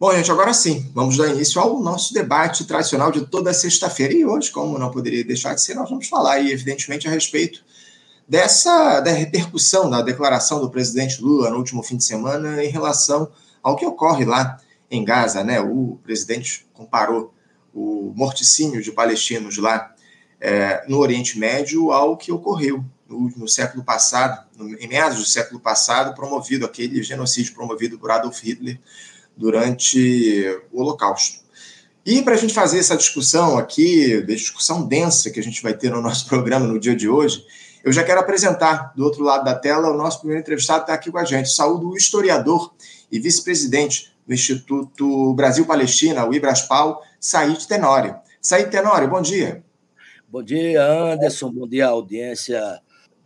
Bom, gente, agora sim, vamos dar início ao nosso debate tradicional de toda sexta-feira. E hoje, como não poderia deixar de ser, nós vamos falar aí, evidentemente, a respeito dessa da repercussão da declaração do presidente Lula no último fim de semana em relação ao que ocorre lá em Gaza, né? O presidente comparou o morticínio de palestinos lá é, no Oriente Médio ao que ocorreu no, no século passado, no, em meados do século passado, promovido aquele genocídio promovido por Adolf Hitler durante o Holocausto. E para a gente fazer essa discussão aqui, discussão densa que a gente vai ter no nosso programa no dia de hoje, eu já quero apresentar do outro lado da tela o nosso primeiro entrevistado está aqui com a gente. Saúdo o historiador e vice-presidente do Instituto Brasil-Palestina, o Ibraspal, Said Tenório. Said Tenório, bom dia. Bom dia, Anderson. Bom dia, audiência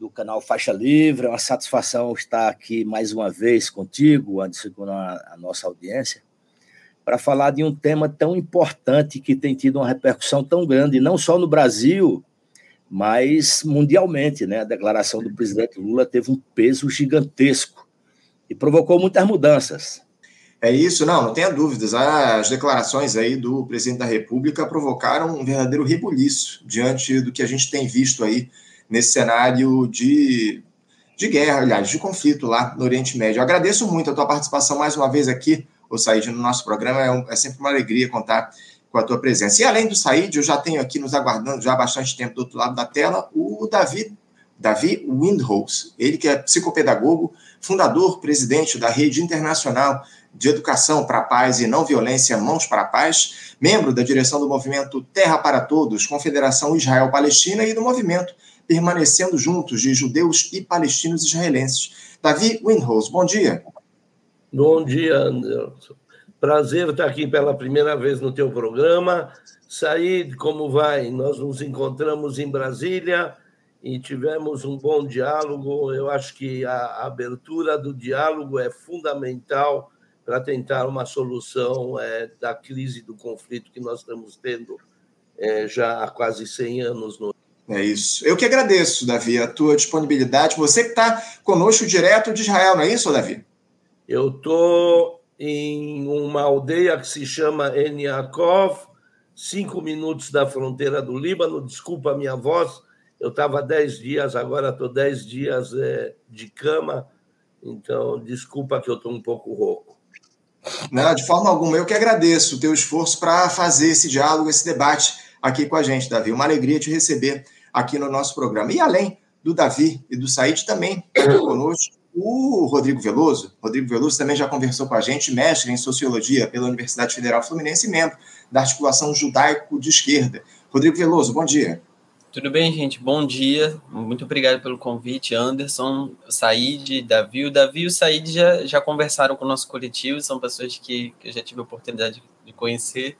do canal Faixa Livre. É uma satisfação estar aqui mais uma vez contigo, Anderson, com a, a nossa audiência, para falar de um tema tão importante que tem tido uma repercussão tão grande, não só no Brasil, mas mundialmente. Né? A declaração do presidente Lula teve um peso gigantesco e provocou muitas mudanças. É isso, não, não tenha dúvidas. As declarações aí do presidente da República provocaram um verdadeiro rebuliço diante do que a gente tem visto aí nesse cenário de, de guerra, aliás, de conflito lá no Oriente Médio. Eu agradeço muito a tua participação mais uma vez aqui, o Said, no nosso programa. É, um, é, sempre uma alegria contar com a tua presença. E além do Said, eu já tenho aqui nos aguardando já há bastante tempo do outro lado da tela o Davi, Davi Windholz, ele que é psicopedagogo, fundador, presidente da Rede Internacional de Educação para a Paz e Não Violência Mãos para a Paz, membro da direção do movimento Terra para Todos, Confederação Israel-Palestina e do movimento Permanecendo Juntos de Judeus e Palestinos Israelenses. Davi Winhouse, bom dia. Bom dia, Anderson. Prazer estar aqui pela primeira vez no teu programa. Said, como vai? Nós nos encontramos em Brasília e tivemos um bom diálogo. Eu acho que a abertura do diálogo é fundamental para tentar uma solução é, da crise do conflito que nós estamos tendo é, já há quase 100 anos no é isso. Eu que agradeço, Davi, a tua disponibilidade. Você que está conosco direto de Israel, não é isso, Davi? Eu estou em uma aldeia que se chama Eniakov, cinco minutos da fronteira do Líbano. Desculpa a minha voz, eu estava dez dias, agora estou dez dias é, de cama, então desculpa que eu estou um pouco rouco. Não, de forma alguma. Eu que agradeço o teu esforço para fazer esse diálogo, esse debate aqui com a gente, Davi. Uma alegria te receber aqui no nosso programa. E além do Davi e do Said, também conosco o Rodrigo Veloso. Rodrigo Veloso também já conversou com a gente, mestre em Sociologia pela Universidade Federal Fluminense e membro da Articulação Judaico de Esquerda. Rodrigo Veloso, bom dia. Tudo bem, gente? Bom dia. Muito obrigado pelo convite, Anderson, Said, Davi. O Davi e o Said já, já conversaram com o nosso coletivo, são pessoas que, que eu já tive a oportunidade de conhecer.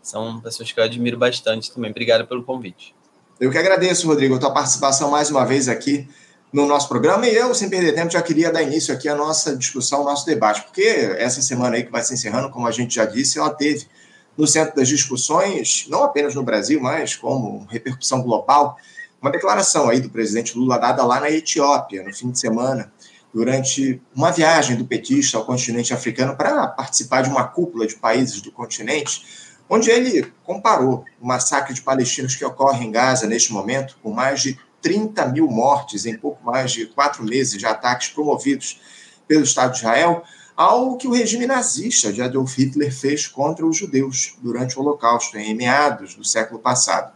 São pessoas que eu admiro bastante também. Obrigado pelo convite. Eu que agradeço, Rodrigo, a tua participação mais uma vez aqui no nosso programa. E eu, sem perder tempo, já queria dar início aqui à nossa discussão, ao nosso debate, porque essa semana aí que vai se encerrando, como a gente já disse, ela teve no centro das discussões, não apenas no Brasil, mas como repercussão global, uma declaração aí do presidente Lula dada lá na Etiópia, no fim de semana, durante uma viagem do petista ao continente africano para participar de uma cúpula de países do continente, onde ele comparou o massacre de palestinos que ocorre em Gaza neste momento, com mais de 30 mil mortes em pouco mais de quatro meses de ataques promovidos pelo Estado de Israel, ao que o regime nazista de Adolf Hitler fez contra os judeus durante o Holocausto, em meados do século passado.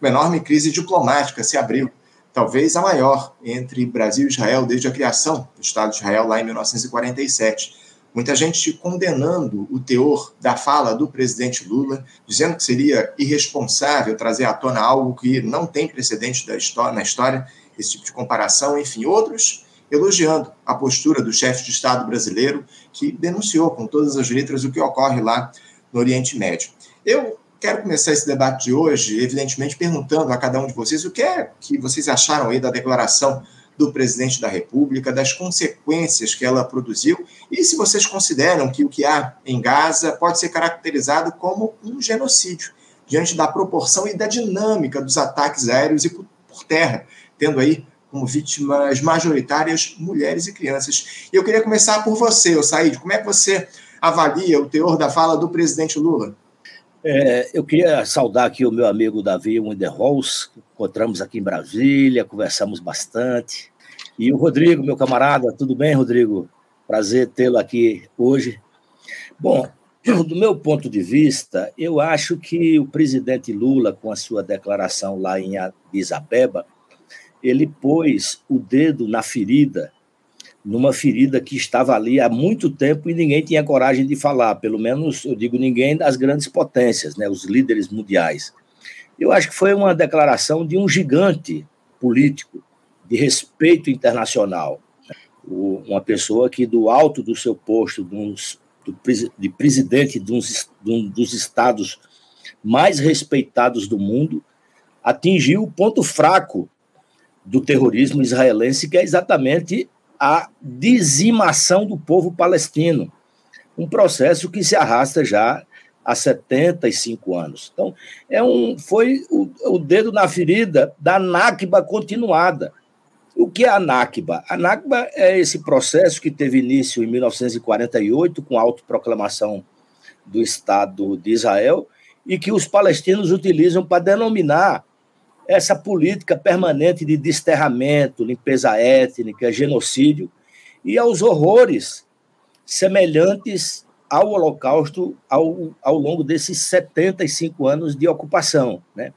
Uma enorme crise diplomática se abriu, talvez a maior entre Brasil e Israel desde a criação do Estado de Israel lá em 1947. Muita gente condenando o teor da fala do presidente Lula, dizendo que seria irresponsável trazer à tona algo que não tem precedente história, na história, esse tipo de comparação, enfim, outros elogiando a postura do chefe de Estado brasileiro, que denunciou com todas as letras o que ocorre lá no Oriente Médio. Eu quero começar esse debate de hoje, evidentemente, perguntando a cada um de vocês o que é que vocês acharam aí da declaração do presidente da República, das consequências que ela produziu, e se vocês consideram que o que há em Gaza pode ser caracterizado como um genocídio, diante da proporção e da dinâmica dos ataques aéreos e por terra, tendo aí como vítimas majoritárias mulheres e crianças. E eu queria começar por você, Said. Como é que você avalia o teor da fala do presidente Lula? É, eu queria saudar aqui o meu amigo Davi Winderholz, encontramos aqui em Brasília, conversamos bastante. E o Rodrigo, meu camarada, tudo bem, Rodrigo? Prazer tê-lo aqui hoje. Bom, do meu ponto de vista, eu acho que o presidente Lula, com a sua declaração lá em Addis Abeba, ele pôs o dedo na ferida, numa ferida que estava ali há muito tempo e ninguém tinha coragem de falar, pelo menos eu digo ninguém das grandes potências, né, os líderes mundiais. Eu acho que foi uma declaração de um gigante político, de respeito internacional, uma pessoa que do alto do seu posto, de presidente de, uns, de um dos estados mais respeitados do mundo, atingiu o ponto fraco do terrorismo israelense, que é exatamente a dizimação do povo palestino. Um processo que se arrasta já há 75 anos. Então, é um, foi o, o dedo na ferida da Nakba continuada. O que é a Nakba? A Nakba é esse processo que teve início em 1948, com a autoproclamação do Estado de Israel, e que os palestinos utilizam para denominar essa política permanente de desterramento, limpeza étnica, genocídio e aos horrores semelhantes ao Holocausto ao, ao longo desses 75 anos de ocupação. Né?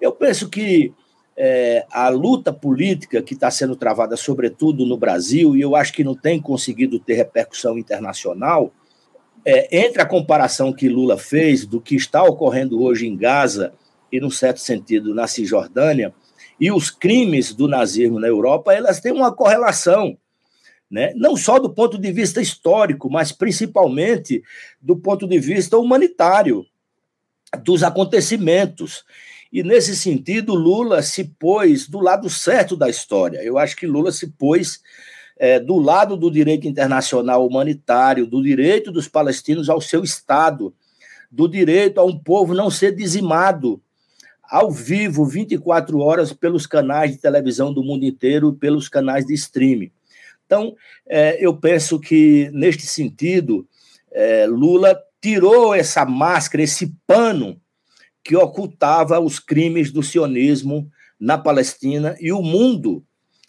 Eu penso que é, a luta política que está sendo travada, sobretudo no Brasil, e eu acho que não tem conseguido ter repercussão internacional, é, entre a comparação que Lula fez do que está ocorrendo hoje em Gaza e, num certo sentido, na Cisjordânia, e os crimes do nazismo na Europa, elas têm uma correlação, né? não só do ponto de vista histórico, mas principalmente do ponto de vista humanitário, dos acontecimentos. E, nesse sentido, Lula se pôs do lado certo da história. Eu acho que Lula se pôs é, do lado do direito internacional humanitário, do direito dos palestinos ao seu Estado, do direito a um povo não ser dizimado ao vivo, 24 horas, pelos canais de televisão do mundo inteiro pelos canais de streaming. Então, é, eu penso que, neste sentido, é, Lula tirou essa máscara, esse pano que ocultava os crimes do sionismo na Palestina e o mundo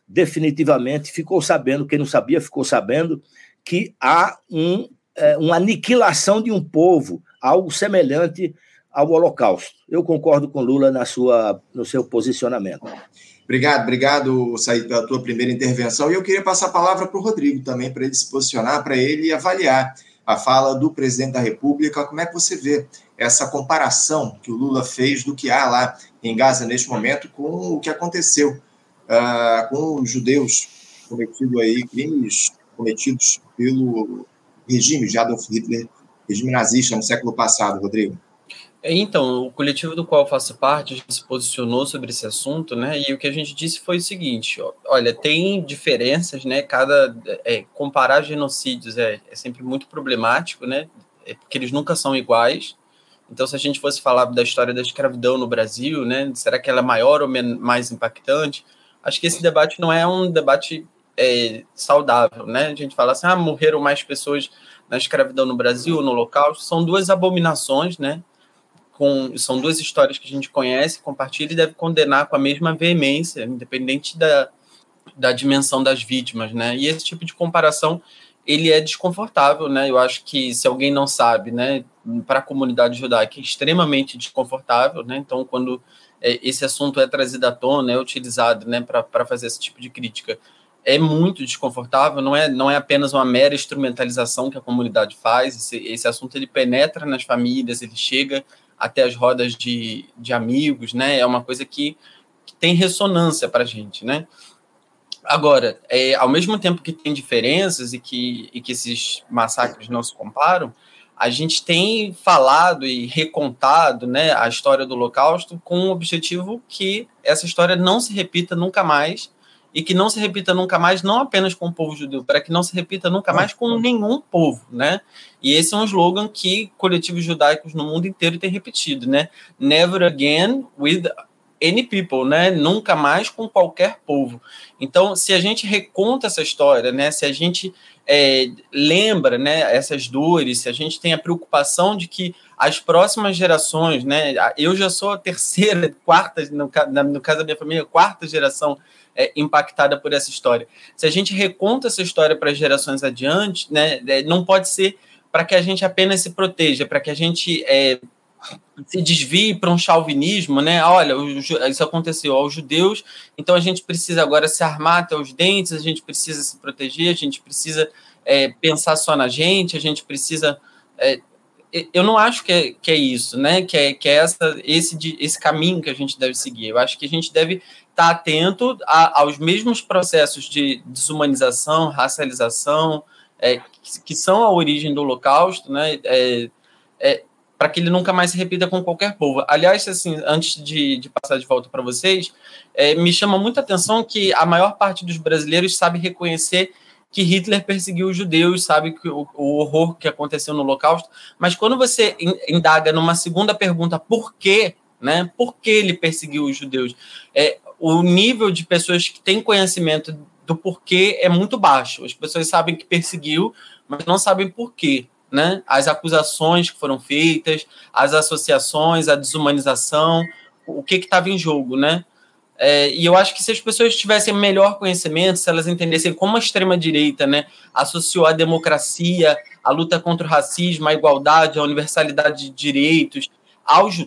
definitivamente ficou sabendo, quem não sabia ficou sabendo, que há um, é, uma aniquilação de um povo, algo semelhante ao Holocausto. Eu concordo com Lula na sua, no seu posicionamento. Obrigado, obrigado, Said, pela tua primeira intervenção. E eu queria passar a palavra para o Rodrigo também, para ele se posicionar, para ele avaliar a fala do presidente da República. Como é que você vê essa comparação que o Lula fez do que há lá em Gaza neste momento com o que aconteceu uh, com os judeus cometido aí crimes cometidos pelo regime de Adolf Hitler, regime nazista no século passado, Rodrigo? Então, o coletivo do qual eu faço parte se posicionou sobre esse assunto, né? E o que a gente disse foi o seguinte: olha, tem diferenças, né? Cada é, comparar genocídios é, é, sempre muito problemático, né? É porque eles nunca são iguais. Então, se a gente fosse falar da história da escravidão no Brasil, né? Será que ela é maior ou mais impactante? Acho que esse debate não é um debate é, saudável, né? A gente fala assim, ah, morreram mais pessoas na escravidão no Brasil, no local, são duas abominações, né? com, são duas histórias que a gente conhece, compartilha e deve condenar com a mesma veemência, independente da, da dimensão das vítimas, né? E esse tipo de comparação ele é desconfortável, né? Eu acho que se alguém não sabe, né, para a comunidade judaica é extremamente desconfortável, né? Então, quando é, esse assunto é trazido à tona, é utilizado, né, para fazer esse tipo de crítica, é muito desconfortável. Não é, não é apenas uma mera instrumentalização que a comunidade faz. Esse, esse assunto ele penetra nas famílias, ele chega até as rodas de, de amigos, né? É uma coisa que, que tem ressonância para a gente, né? Agora, é, ao mesmo tempo que tem diferenças e que, e que esses massacres não se comparam, a gente tem falado e recontado né, a história do Holocausto com o objetivo que essa história não se repita nunca mais e que não se repita nunca mais, não apenas com o povo judeu, para que não se repita nunca mais com nenhum povo, né? E esse é um slogan que coletivos judaicos no mundo inteiro têm repetido, né? Never again with any people, né? Nunca mais com qualquer povo. Então, se a gente reconta essa história, né? Se a gente é, lembra né, essas dores, se a gente tem a preocupação de que as próximas gerações, né, eu já sou a terceira, quarta, no, caso da minha família, quarta geração é, impactada por essa história. Se a gente reconta essa história para gerações adiante, né, é, não pode ser para que a gente apenas se proteja, para que a gente é, se desvie para um chauvinismo, né? Olha, isso aconteceu aos judeus, então a gente precisa agora se armar até os dentes, a gente precisa se proteger, a gente precisa é, pensar só na gente, a gente precisa. É, eu não acho que é, que é isso, né? Que é, que é essa, esse, esse caminho que a gente deve seguir. Eu acho que a gente deve estar atento a, aos mesmos processos de desumanização, racialização, é, que, que, são a origem do Holocausto, né? É, é, para que ele nunca mais se repita com qualquer povo. Aliás, assim, antes de, de passar de volta para vocês, é, me chama muita atenção que a maior parte dos brasileiros sabe reconhecer que Hitler perseguiu os judeus, sabe que o, o, horror que aconteceu no Holocausto, mas quando você indaga numa segunda pergunta por quê, né? Por que ele perseguiu os judeus? É, o nível de pessoas que têm conhecimento do porquê é muito baixo. As pessoas sabem que perseguiu, mas não sabem por quê né? As acusações que foram feitas, as associações, a desumanização, o que estava em jogo, né? É, e eu acho que se as pessoas tivessem melhor conhecimento, se elas entendessem como a extrema-direita né, associou a democracia, a luta contra o racismo, a igualdade, a universalidade de direitos, aos,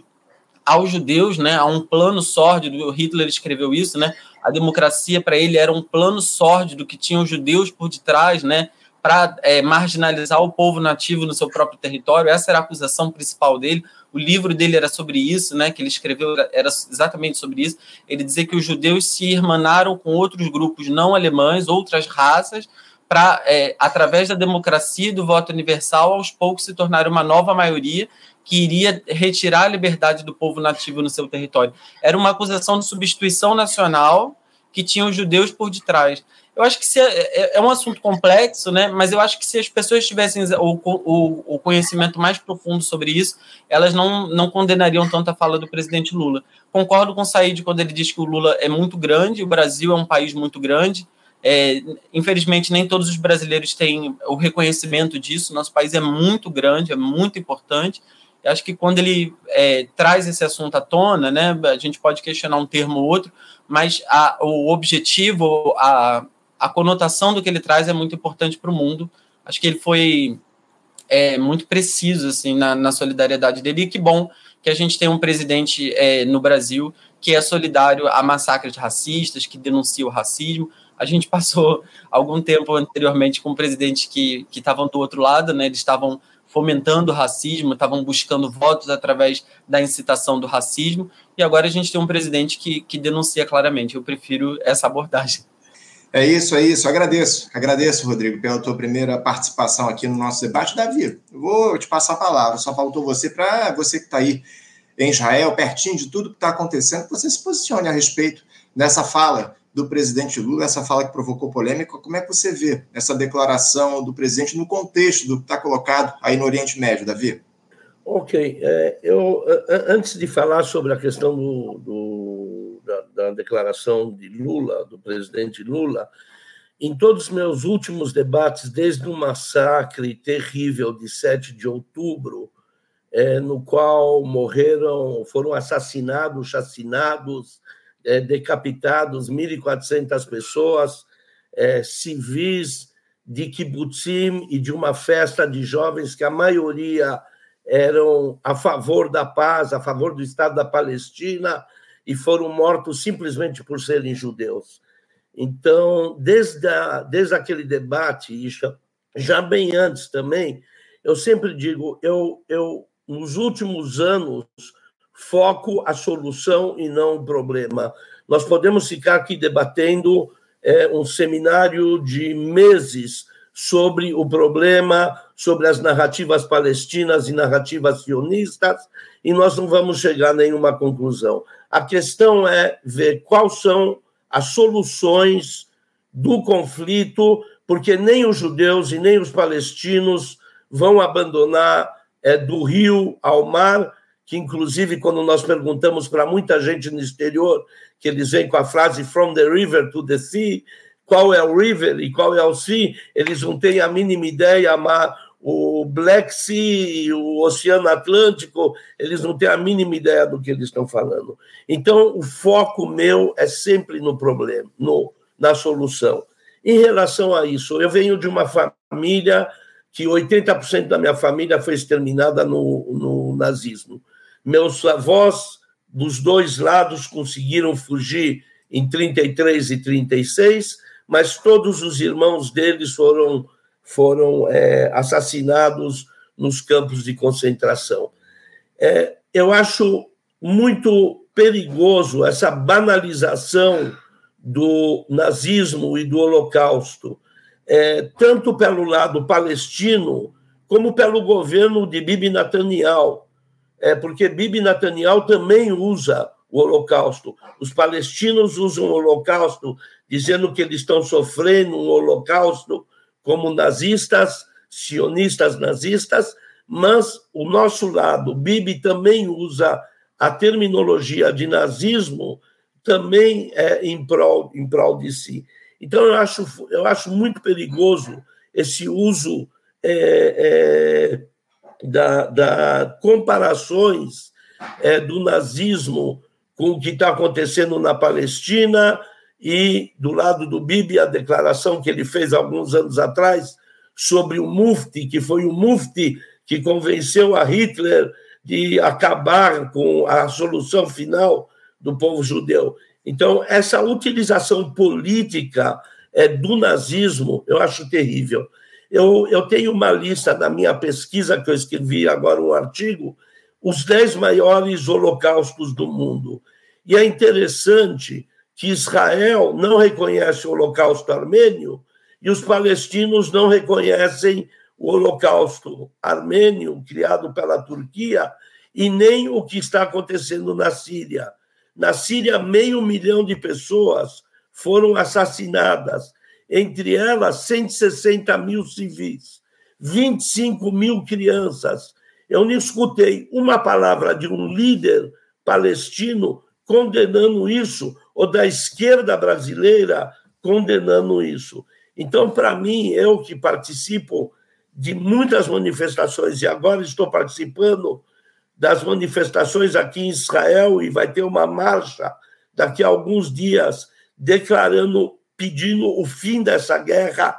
aos judeus, né, a um plano sórdido, Hitler escreveu isso, né, a democracia para ele era um plano sórdido que tinha os judeus por detrás, né, para é, marginalizar o povo nativo no seu próprio território. Essa era a acusação principal dele. O livro dele era sobre isso, né? Que ele escreveu era exatamente sobre isso. Ele dizia que os judeus se irmanaram com outros grupos não alemães, outras raças, para, é, através da democracia e do voto universal, aos poucos se tornar uma nova maioria que iria retirar a liberdade do povo nativo no seu território. Era uma acusação de substituição nacional que tinha os judeus por detrás. Eu acho que se, é, é, é, um assunto complexo, né? Mas eu acho que se as pessoas tivessem o, o, o, conhecimento mais profundo sobre isso, elas não, não condenariam tanto a fala do presidente Lula. Concordo com o Said quando ele diz que o Lula é muito grande, o Brasil é um país muito grande. É, infelizmente, nem todos os brasileiros têm o reconhecimento disso. Nosso país é muito grande, é muito importante. Eu acho que quando ele é, traz esse assunto à tona, né, a gente pode questionar um termo ou outro, mas a, o objetivo, a, a conotação do que ele traz é muito importante para o mundo. Acho que ele foi é, muito preciso assim na, na, solidariedade dele. E que bom que a gente tem um presidente é, no Brasil que é solidário a massacres racistas, que denuncia o racismo. A gente passou algum tempo anteriormente com presidentes que estavam do outro lado, né? Eles estavam fomentando o racismo, estavam buscando votos através da incitação do racismo, e agora a gente tem um presidente que, que denuncia claramente. Eu prefiro essa abordagem. É isso, é isso. Agradeço, agradeço, Rodrigo, pela tua primeira participação aqui no nosso debate. Davi, eu vou te passar a palavra, só faltou você para você que está aí em Israel, pertinho de tudo que está acontecendo, que você se posicione a respeito dessa fala do presidente Lula, essa fala que provocou polêmica. Como é que você vê essa declaração do presidente no contexto do que está colocado aí no Oriente Médio, Davi? Ok. É, eu, antes de falar sobre a questão do, do da, da declaração de Lula, do presidente Lula, em todos os meus últimos debates, desde o massacre terrível de 7 de outubro, é, no qual morreram, foram assassinados, chacinados, é, decapitados 1.400 pessoas, é, civis de kibbutzim e de uma festa de jovens que a maioria eram a favor da paz, a favor do Estado da Palestina, e foram mortos simplesmente por serem judeus. Então, desde, a, desde aquele debate, e já, bem antes também, eu sempre digo, eu, eu nos últimos anos foco a solução e não o problema. Nós podemos ficar aqui debatendo é, um seminário de meses sobre o problema, sobre as narrativas palestinas e narrativas sionistas, e nós não vamos chegar a nenhuma conclusão. A questão é ver quais são as soluções do conflito, porque nem os judeus e nem os palestinos vão abandonar é, do rio ao mar, que inclusive quando nós perguntamos para muita gente no exterior, que eles vêm com a frase from the river to the sea, qual é o river e qual é o sea, eles não têm a mínima ideia, mas o Black Sea, o Oceano Atlântico, eles não têm a mínima ideia do que eles estão falando. Então, o foco meu é sempre no problema, no, na solução. Em relação a isso, eu venho de uma família que 80% da minha família foi exterminada no, no nazismo. Meus avós, dos dois lados, conseguiram fugir em 33 e 36, mas todos os irmãos deles foram foram é, assassinados nos campos de concentração. É, eu acho muito perigoso essa banalização do nazismo e do Holocausto, é, tanto pelo lado palestino como pelo governo de Bibi Netanyahu, é, porque Bibi Netanyahu também usa o Holocausto. Os palestinos usam o Holocausto dizendo que eles estão sofrendo um Holocausto como nazistas, sionistas nazistas, mas o nosso lado, Bibi também usa a terminologia de nazismo também é em prol, em prol de si. Então, eu acho, eu acho muito perigoso esse uso é, é, da, da comparações é, do nazismo com o que está acontecendo na Palestina, e do lado do Bibi, a declaração que ele fez alguns anos atrás sobre o Mufti, que foi o Mufti que convenceu a Hitler de acabar com a solução final do povo judeu. Então, essa utilização política é, do nazismo, eu acho terrível. Eu, eu tenho uma lista na minha pesquisa, que eu escrevi agora um artigo, os dez maiores holocaustos do mundo. E é interessante que Israel não reconhece o Holocausto armênio e os palestinos não reconhecem o Holocausto armênio criado pela Turquia e nem o que está acontecendo na Síria. Na Síria, meio milhão de pessoas foram assassinadas, entre elas 160 mil civis, 25 mil crianças. Eu não escutei uma palavra de um líder palestino condenando isso ou da esquerda brasileira condenando isso. Então, para mim, eu que participo de muitas manifestações e agora estou participando das manifestações aqui em Israel e vai ter uma marcha daqui a alguns dias declarando, pedindo o fim dessa guerra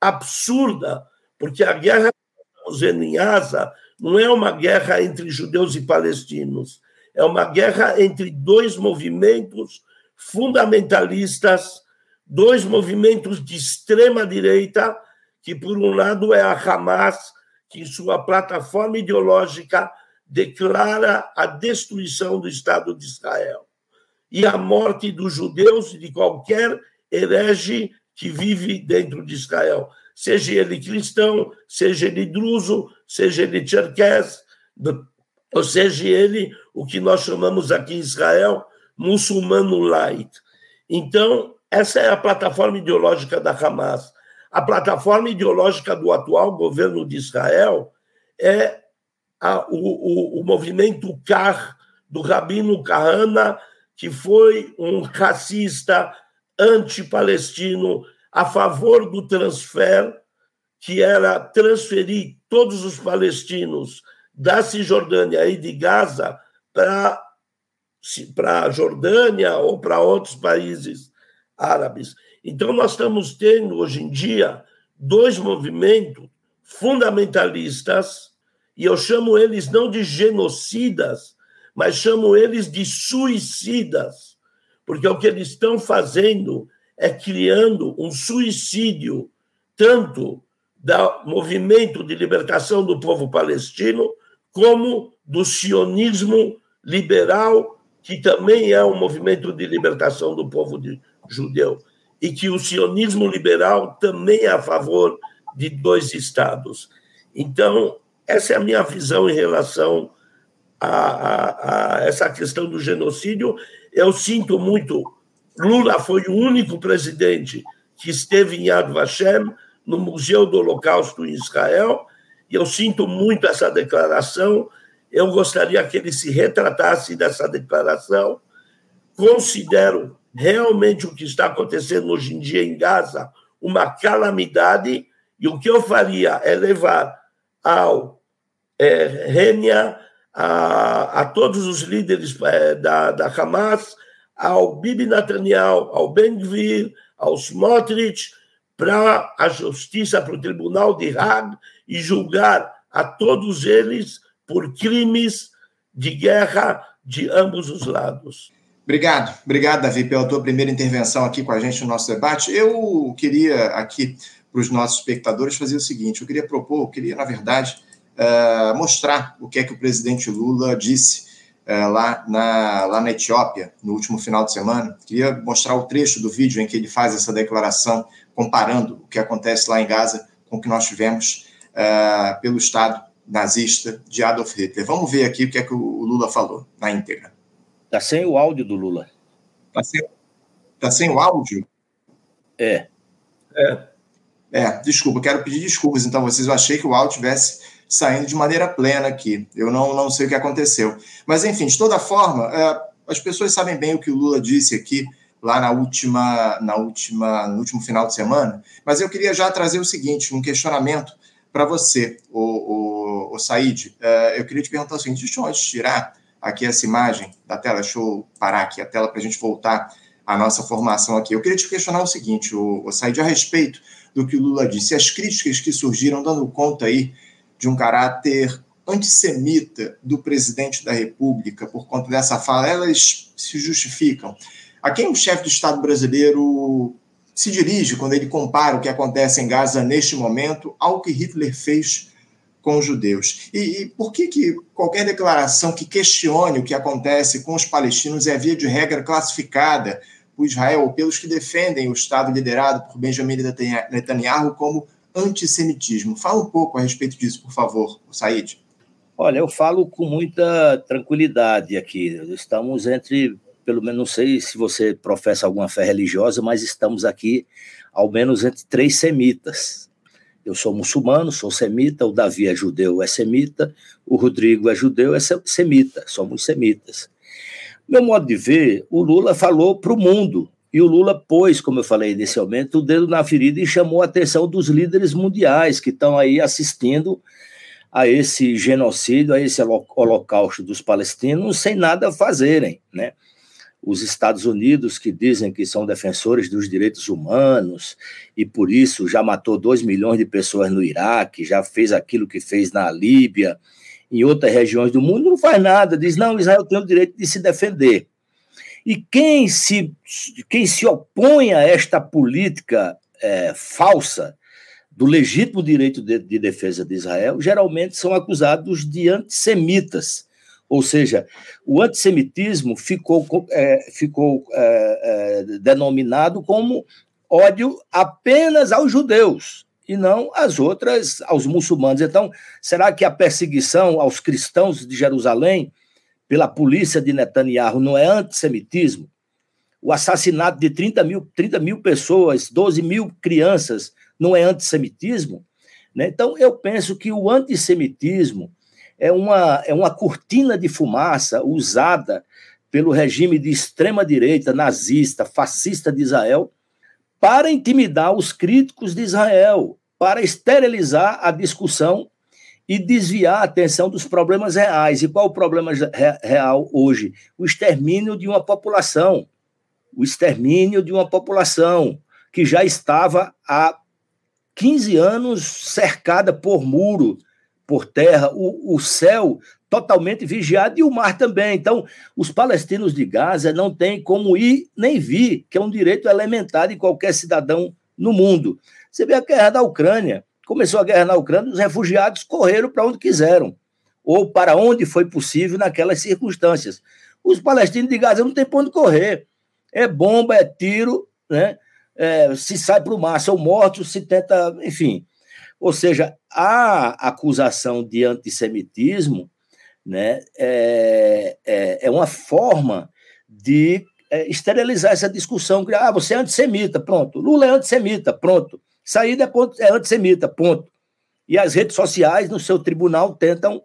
absurda, porque a guerra que estamos em Asa não é uma guerra entre judeus e palestinos, é uma guerra entre dois movimentos fundamentalistas, dois movimentos de extrema direita, que por um lado é a Hamas, que em sua plataforma ideológica declara a destruição do Estado de Israel e a morte dos judeus e de qualquer herege que vive dentro de Israel, seja ele cristão, seja ele druso, seja ele cherkess, ou seja ele o que nós chamamos aqui em Israel muçulmano light. Então, essa é a plataforma ideológica da Hamas. A plataforma ideológica do atual governo de Israel é a, o, o, o, movimento Kar, do Rabino Kahana, que foi um racista anti-palestino a favor do transfer, que era transferir todos os palestinos da Cisjordânia e de Gaza para para a Jordânia ou para outros países árabes. Então, nós estamos tendo, hoje em dia, dois movimentos fundamentalistas, e eu chamo eles não de genocidas, mas chamo eles de suicidas, porque o que eles estão fazendo é criando um suicídio, tanto do movimento de libertação do povo palestino, como do sionismo liberal que também é um movimento de libertação do povo de, judeu, e que o sionismo liberal também é a favor de dois estados. Então, essa é a minha visão em relação a, a, a essa questão do genocídio. Eu sinto muito. Lula foi o único presidente que esteve em Yad Vashem, no Museu do Holocausto em Israel, e eu sinto muito essa declaração eu gostaria que ele se retratasse dessa declaração. Considero realmente o que está acontecendo hoje em dia em Gaza uma calamidade, e o que eu faria é levar ao é, Rênia, a, a, todos os líderes é, da, da Hamas, ao Bibi Netanyahu, ao Ben Gvir, ao Smotrich, para a justiça, para o tribunal de Hague e julgar a todos eles por crimes de guerra de ambos os lados. Obrigado, obrigado, Davi, pela tua primeira intervenção aqui com a gente no nosso debate. Eu queria aqui para os nossos espectadores fazer o seguinte: eu queria propor, eu queria, na verdade, uh, mostrar o que é que o presidente Lula disse uh, lá, na, lá na Etiópia no último final de semana. Queria mostrar o trecho do vídeo em que ele faz essa declaração, comparando o que acontece lá em Gaza com o que nós tivemos uh, pelo Estado nazista de Adolf Hitler. Vamos ver aqui o que é que o Lula falou na íntegra. Tá sem o áudio do Lula. Tá sem, tá sem o áudio? É. É. É, desculpa, quero pedir desculpas. Então, vocês, eu achei que o áudio tivesse saindo de maneira plena aqui. Eu não, não sei o que aconteceu. Mas, enfim, de toda forma, é, as pessoas sabem bem o que o Lula disse aqui lá na última, na última, no último final de semana. Mas eu queria já trazer o seguinte, um questionamento para você, o, o, o Said. É, eu queria te perguntar o seguinte: deixa eu tirar aqui essa imagem da tela. Deixa eu parar aqui a tela para a gente voltar à nossa formação aqui. Eu queria te questionar o seguinte, o, o Said, a respeito do que o Lula disse. As críticas que surgiram dando conta aí de um caráter antissemita do presidente da República por conta dessa fala, elas se justificam. A quem o chefe do Estado brasileiro se dirige quando ele compara o que acontece em Gaza neste momento ao que Hitler fez com os judeus. E, e, por que, que qualquer declaração que questione o que acontece com os palestinos é, via de regra, classificada por Israel ou pelos que defendem o Estado liderado por Benjamin Netanyahu como antissemitismo? Fala um pouco a respeito disso, por favor, Said. Olha, eu falo com muita tranquilidade aqui. Estamos entre, pelo menos, não sei se você professa alguma fé religiosa, mas estamos aqui, ao menos, entre três semitas eu sou muçulmano, sou semita, o Davi é judeu, é semita, o Rodrigo é judeu, é semita, somos semitas. Meu modo de ver, o Lula falou para o mundo, e o Lula pôs, como eu falei inicialmente, o dedo na ferida e chamou a atenção dos líderes mundiais que estão aí assistindo a esse genocídio, a esse holocausto dos palestinos, sem nada fazerem, né? Os Estados Unidos, que dizem que são defensores dos direitos humanos e por isso já matou 2 milhões de pessoas no Iraque, já fez aquilo que fez na Líbia, em outras regiões do mundo, não faz nada, diz: não, Israel tem o direito de se defender. E quem se, quem se opõe a esta política é, falsa do legítimo direito de, de defesa de Israel, geralmente são acusados de antissemitas ou seja, o antissemitismo ficou, é, ficou é, é, denominado como ódio apenas aos judeus e não às outras, aos muçulmanos. Então, será que a perseguição aos cristãos de Jerusalém pela polícia de Netanyahu não é antissemitismo? O assassinato de 30 mil, 30 mil pessoas, 12 mil crianças, não é antissemitismo? Né? Então, eu penso que o antissemitismo é uma, é uma cortina de fumaça usada pelo regime de extrema-direita, nazista, fascista de Israel, para intimidar os críticos de Israel, para esterilizar a discussão e desviar a atenção dos problemas reais. E qual o problema real hoje? O extermínio de uma população. O extermínio de uma população que já estava há 15 anos cercada por muro, por terra, o, o céu totalmente vigiado e o mar também. Então, os palestinos de Gaza não têm como ir nem vir, que é um direito elementar de qualquer cidadão no mundo. Você vê a guerra da Ucrânia. Começou a guerra na Ucrânia, os refugiados correram para onde quiseram, ou para onde foi possível naquelas circunstâncias. Os palestinos de Gaza não têm para onde correr. É bomba, é tiro, né? É, se sai para o mar, são mortos, se tenta, enfim. Ou seja, a acusação de antissemitismo né, é, é, é uma forma de é, esterilizar essa discussão. Ah, você é antissemita, pronto. Lula é antissemita, pronto. Saída é, é antissemita, ponto. E as redes sociais, no seu tribunal, tentam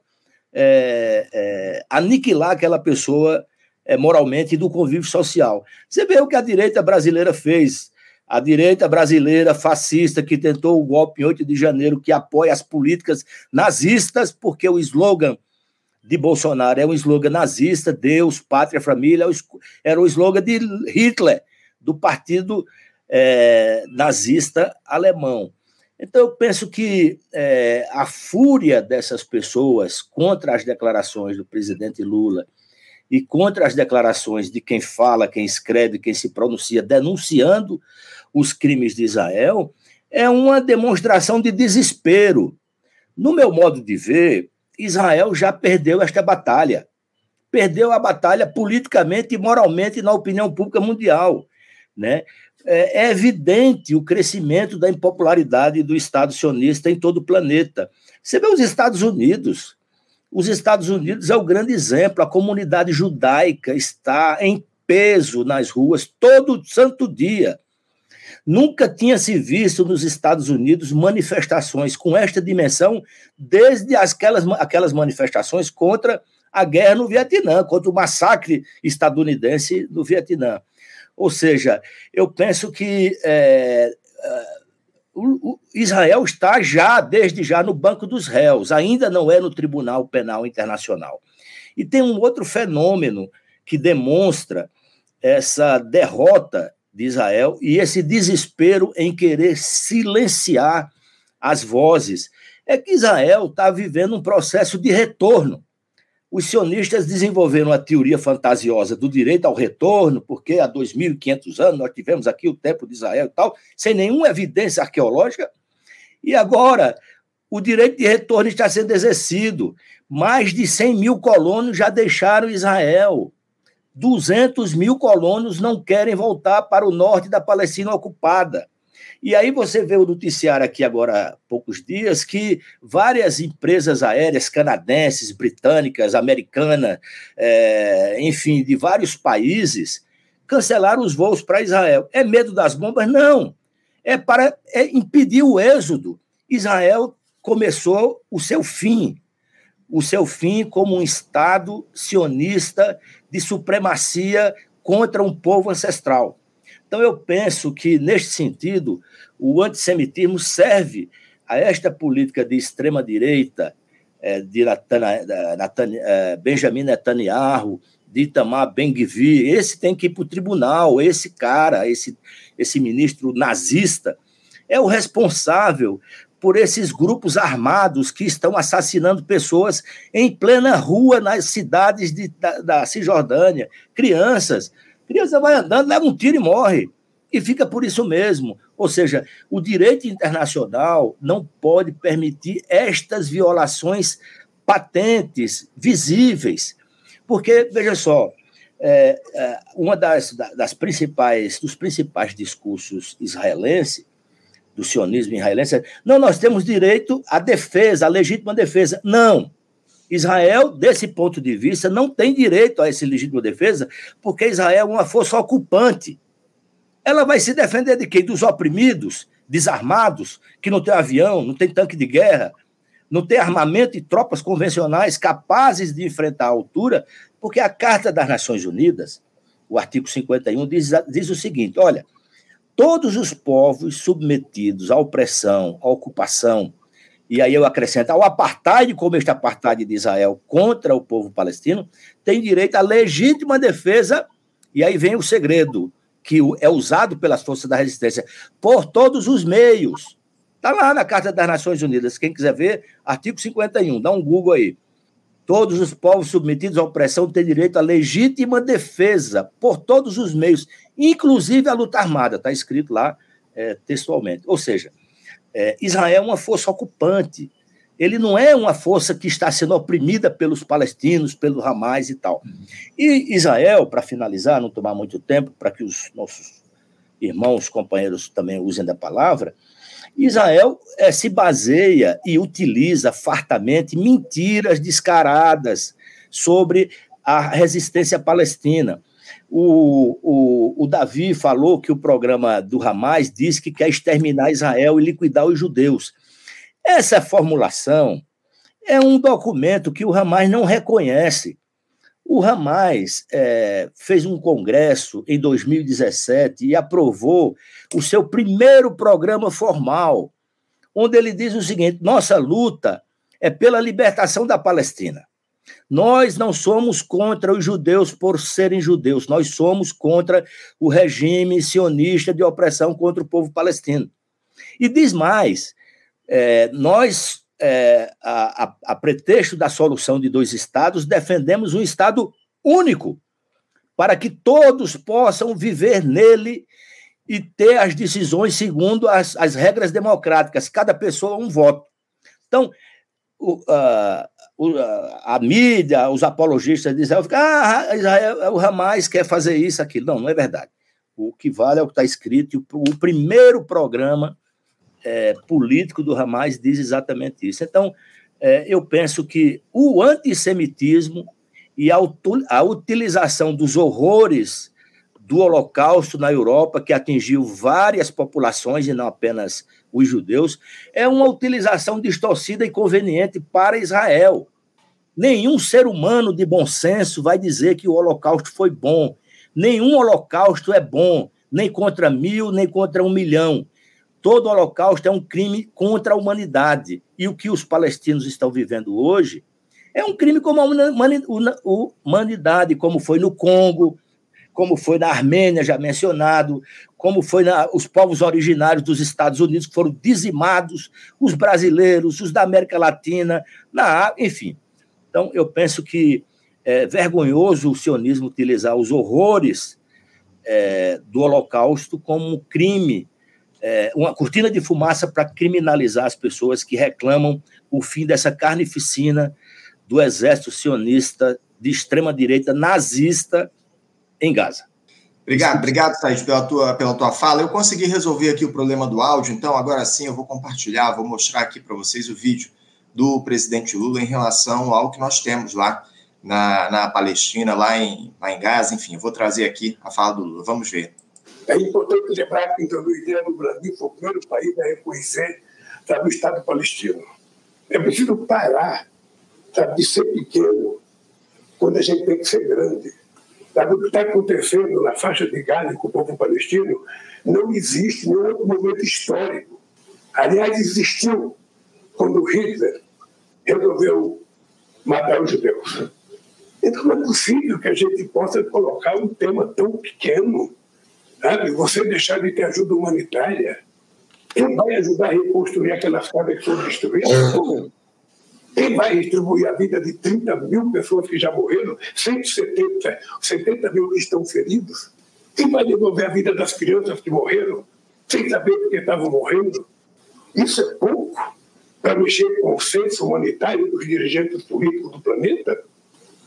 é, é, aniquilar aquela pessoa é, moralmente do convívio social. Você vê o que a direita brasileira fez. A direita brasileira fascista que tentou o golpe em 8 de janeiro, que apoia as políticas nazistas, porque o slogan de Bolsonaro é um slogan nazista, Deus, pátria, família, era o slogan de Hitler, do partido é, nazista alemão. Então, eu penso que é, a fúria dessas pessoas contra as declarações do presidente Lula e contra as declarações de quem fala, quem escreve, quem se pronuncia, denunciando os crimes de Israel, é uma demonstração de desespero. No meu modo de ver, Israel já perdeu esta batalha. Perdeu a batalha politicamente e moralmente na opinião pública mundial. Né? É, é evidente o crescimento da impopularidade do Estado sionista em todo o planeta. Você vê os Estados Unidos. Os Estados Unidos é o grande exemplo. A comunidade judaica está em peso nas ruas todo santo dia. Nunca tinha se visto nos Estados Unidos manifestações com esta dimensão desde aquelas, aquelas manifestações contra a guerra no Vietnã, contra o massacre estadunidense no Vietnã. Ou seja, eu penso que é, é, o, o Israel está já, desde já, no banco dos réus, ainda não é no Tribunal Penal Internacional. E tem um outro fenômeno que demonstra essa derrota de Israel e esse desespero em querer silenciar as vozes. É que Israel está vivendo um processo de retorno. Os sionistas desenvolveram a teoria fantasiosa do direito ao retorno, porque há 2.500 anos nós tivemos aqui o tempo de Israel e tal, sem nenhuma evidência arqueológica. E agora o direito de retorno está sendo exercido. Mais de 100 mil colonos já deixaram Israel. 200 mil colonos não querem voltar para o norte da Palestina ocupada. E aí você vê o noticiário aqui agora há poucos dias que várias empresas aéreas canadenses, britânicas, americanas, é, enfim, de vários países, cancelaram os voos para Israel. É medo das bombas? Não. É para é impedir o êxodo. Israel começou o seu fim, o seu fim como um Estado sionista de supremacia contra um povo ancestral. Então, eu penso que, neste sentido, o antissemitismo serve a esta política de extrema-direita é, de Natana, Natana, é, Benjamin Netanyahu, de Itamar Ben-Gvir, esse tem que ir para o tribunal, esse cara, esse, esse ministro nazista, é o responsável por esses grupos armados que estão assassinando pessoas em plena rua nas cidades de, da, da Cisjordânia. Crianças. Criança vai andando, leva um tiro e morre. E fica por isso mesmo. Ou seja, o direito internacional não pode permitir estas violações patentes, visíveis. Porque, veja só, é, é, uma das, das principais, dos principais discursos israelenses do sionismo israelense. Não, nós temos direito à defesa, à legítima defesa. Não. Israel, desse ponto de vista, não tem direito a essa legítima defesa, porque Israel é uma força ocupante. Ela vai se defender de quem? Dos oprimidos, desarmados, que não tem avião, não tem tanque de guerra, não tem armamento e tropas convencionais capazes de enfrentar a altura, porque a Carta das Nações Unidas, o artigo 51, diz, diz o seguinte: olha, todos os povos submetidos à opressão, à ocupação, e aí eu acrescento ao apartheid, como este apartheid de Israel contra o povo palestino, tem direito à legítima defesa, e aí vem o segredo, que é usado pelas forças da resistência, por todos os meios. Está lá na Carta das Nações Unidas, quem quiser ver, artigo 51, dá um Google aí. Todos os povos submetidos à opressão têm direito à legítima defesa por todos os meios, inclusive a luta armada, está escrito lá é, textualmente. Ou seja, é, Israel é uma força ocupante, ele não é uma força que está sendo oprimida pelos palestinos, pelo Hamas e tal. E Israel, para finalizar, não tomar muito tempo, para que os nossos irmãos, companheiros também usem da palavra, Israel é, se baseia e utiliza fartamente mentiras descaradas sobre a resistência palestina. O, o, o, Davi falou que o programa do Hamas diz que quer exterminar Israel e liquidar os judeus. Essa formulação é um documento que o Hamas não reconhece. O Hamas é, fez um congresso em 2017 e aprovou o seu primeiro programa formal, onde ele diz o seguinte: nossa luta é pela libertação da Palestina. Nós não somos contra os judeus por serem judeus, nós somos contra o regime sionista de opressão contra o povo palestino. E diz mais: é, nós, é, a, a, a pretexto da solução de dois estados, defendemos um estado único, para que todos possam viver nele e ter as decisões segundo as, as regras democráticas, cada pessoa um voto. Então, o, uh, o, a mídia, os apologistas de Israel ficam, ah, Israel, o Hamas quer fazer isso, aquilo. Não, não é verdade. O que vale é o que está escrito, o, o primeiro programa é, político do Hamas diz exatamente isso. Então, é, eu penso que o antissemitismo e a, a utilização dos horrores do Holocausto na Europa, que atingiu várias populações e não apenas os judeus, é uma utilização distorcida e conveniente para Israel. Nenhum ser humano de bom senso vai dizer que o Holocausto foi bom. Nenhum Holocausto é bom, nem contra mil, nem contra um milhão. Todo Holocausto é um crime contra a humanidade. E o que os palestinos estão vivendo hoje é um crime contra a humanidade, como foi no Congo, como foi na Armênia, já mencionado, como foi na, os povos originários dos Estados Unidos, que foram dizimados, os brasileiros, os da América Latina, na enfim. Então, eu penso que é vergonhoso o sionismo utilizar os horrores é, do Holocausto como um crime, é, uma cortina de fumaça para criminalizar as pessoas que reclamam o fim dessa carnificina do exército sionista de extrema-direita nazista em Gaza. Obrigado, obrigado, Thaís, pela tua, pela tua fala. Eu consegui resolver aqui o problema do áudio, então agora sim eu vou compartilhar, vou mostrar aqui para vocês o vídeo do presidente Lula em relação ao que nós temos lá na, na Palestina, lá em, lá em Gaza, enfim, eu vou trazer aqui a fala do Lula. Vamos ver. É importante lembrar que em 2010 o Brasil foi o primeiro país a reconhecer sabe, o Estado palestino. É preciso parar sabe, de ser pequeno quando a gente tem que ser grande. Sabe, o que está acontecendo na faixa de Gaza com o povo palestino não existe nenhum outro momento histórico. Aliás, existiu quando Hitler resolveu matar os judeus. Então não é possível que a gente possa colocar um tema tão pequeno, sabe? Você deixar de ter ajuda humanitária. Quem vai ajudar a reconstruir aquelas casas que foram destruídas? Quem vai distribuir a vida de 30 mil pessoas que já morreram, 170 70 mil que estão feridos? Quem vai devolver a vida das crianças que morreram, sem saber por que estavam morrendo? Isso é pouco para mexer com o senso humanitário dos dirigentes políticos do planeta?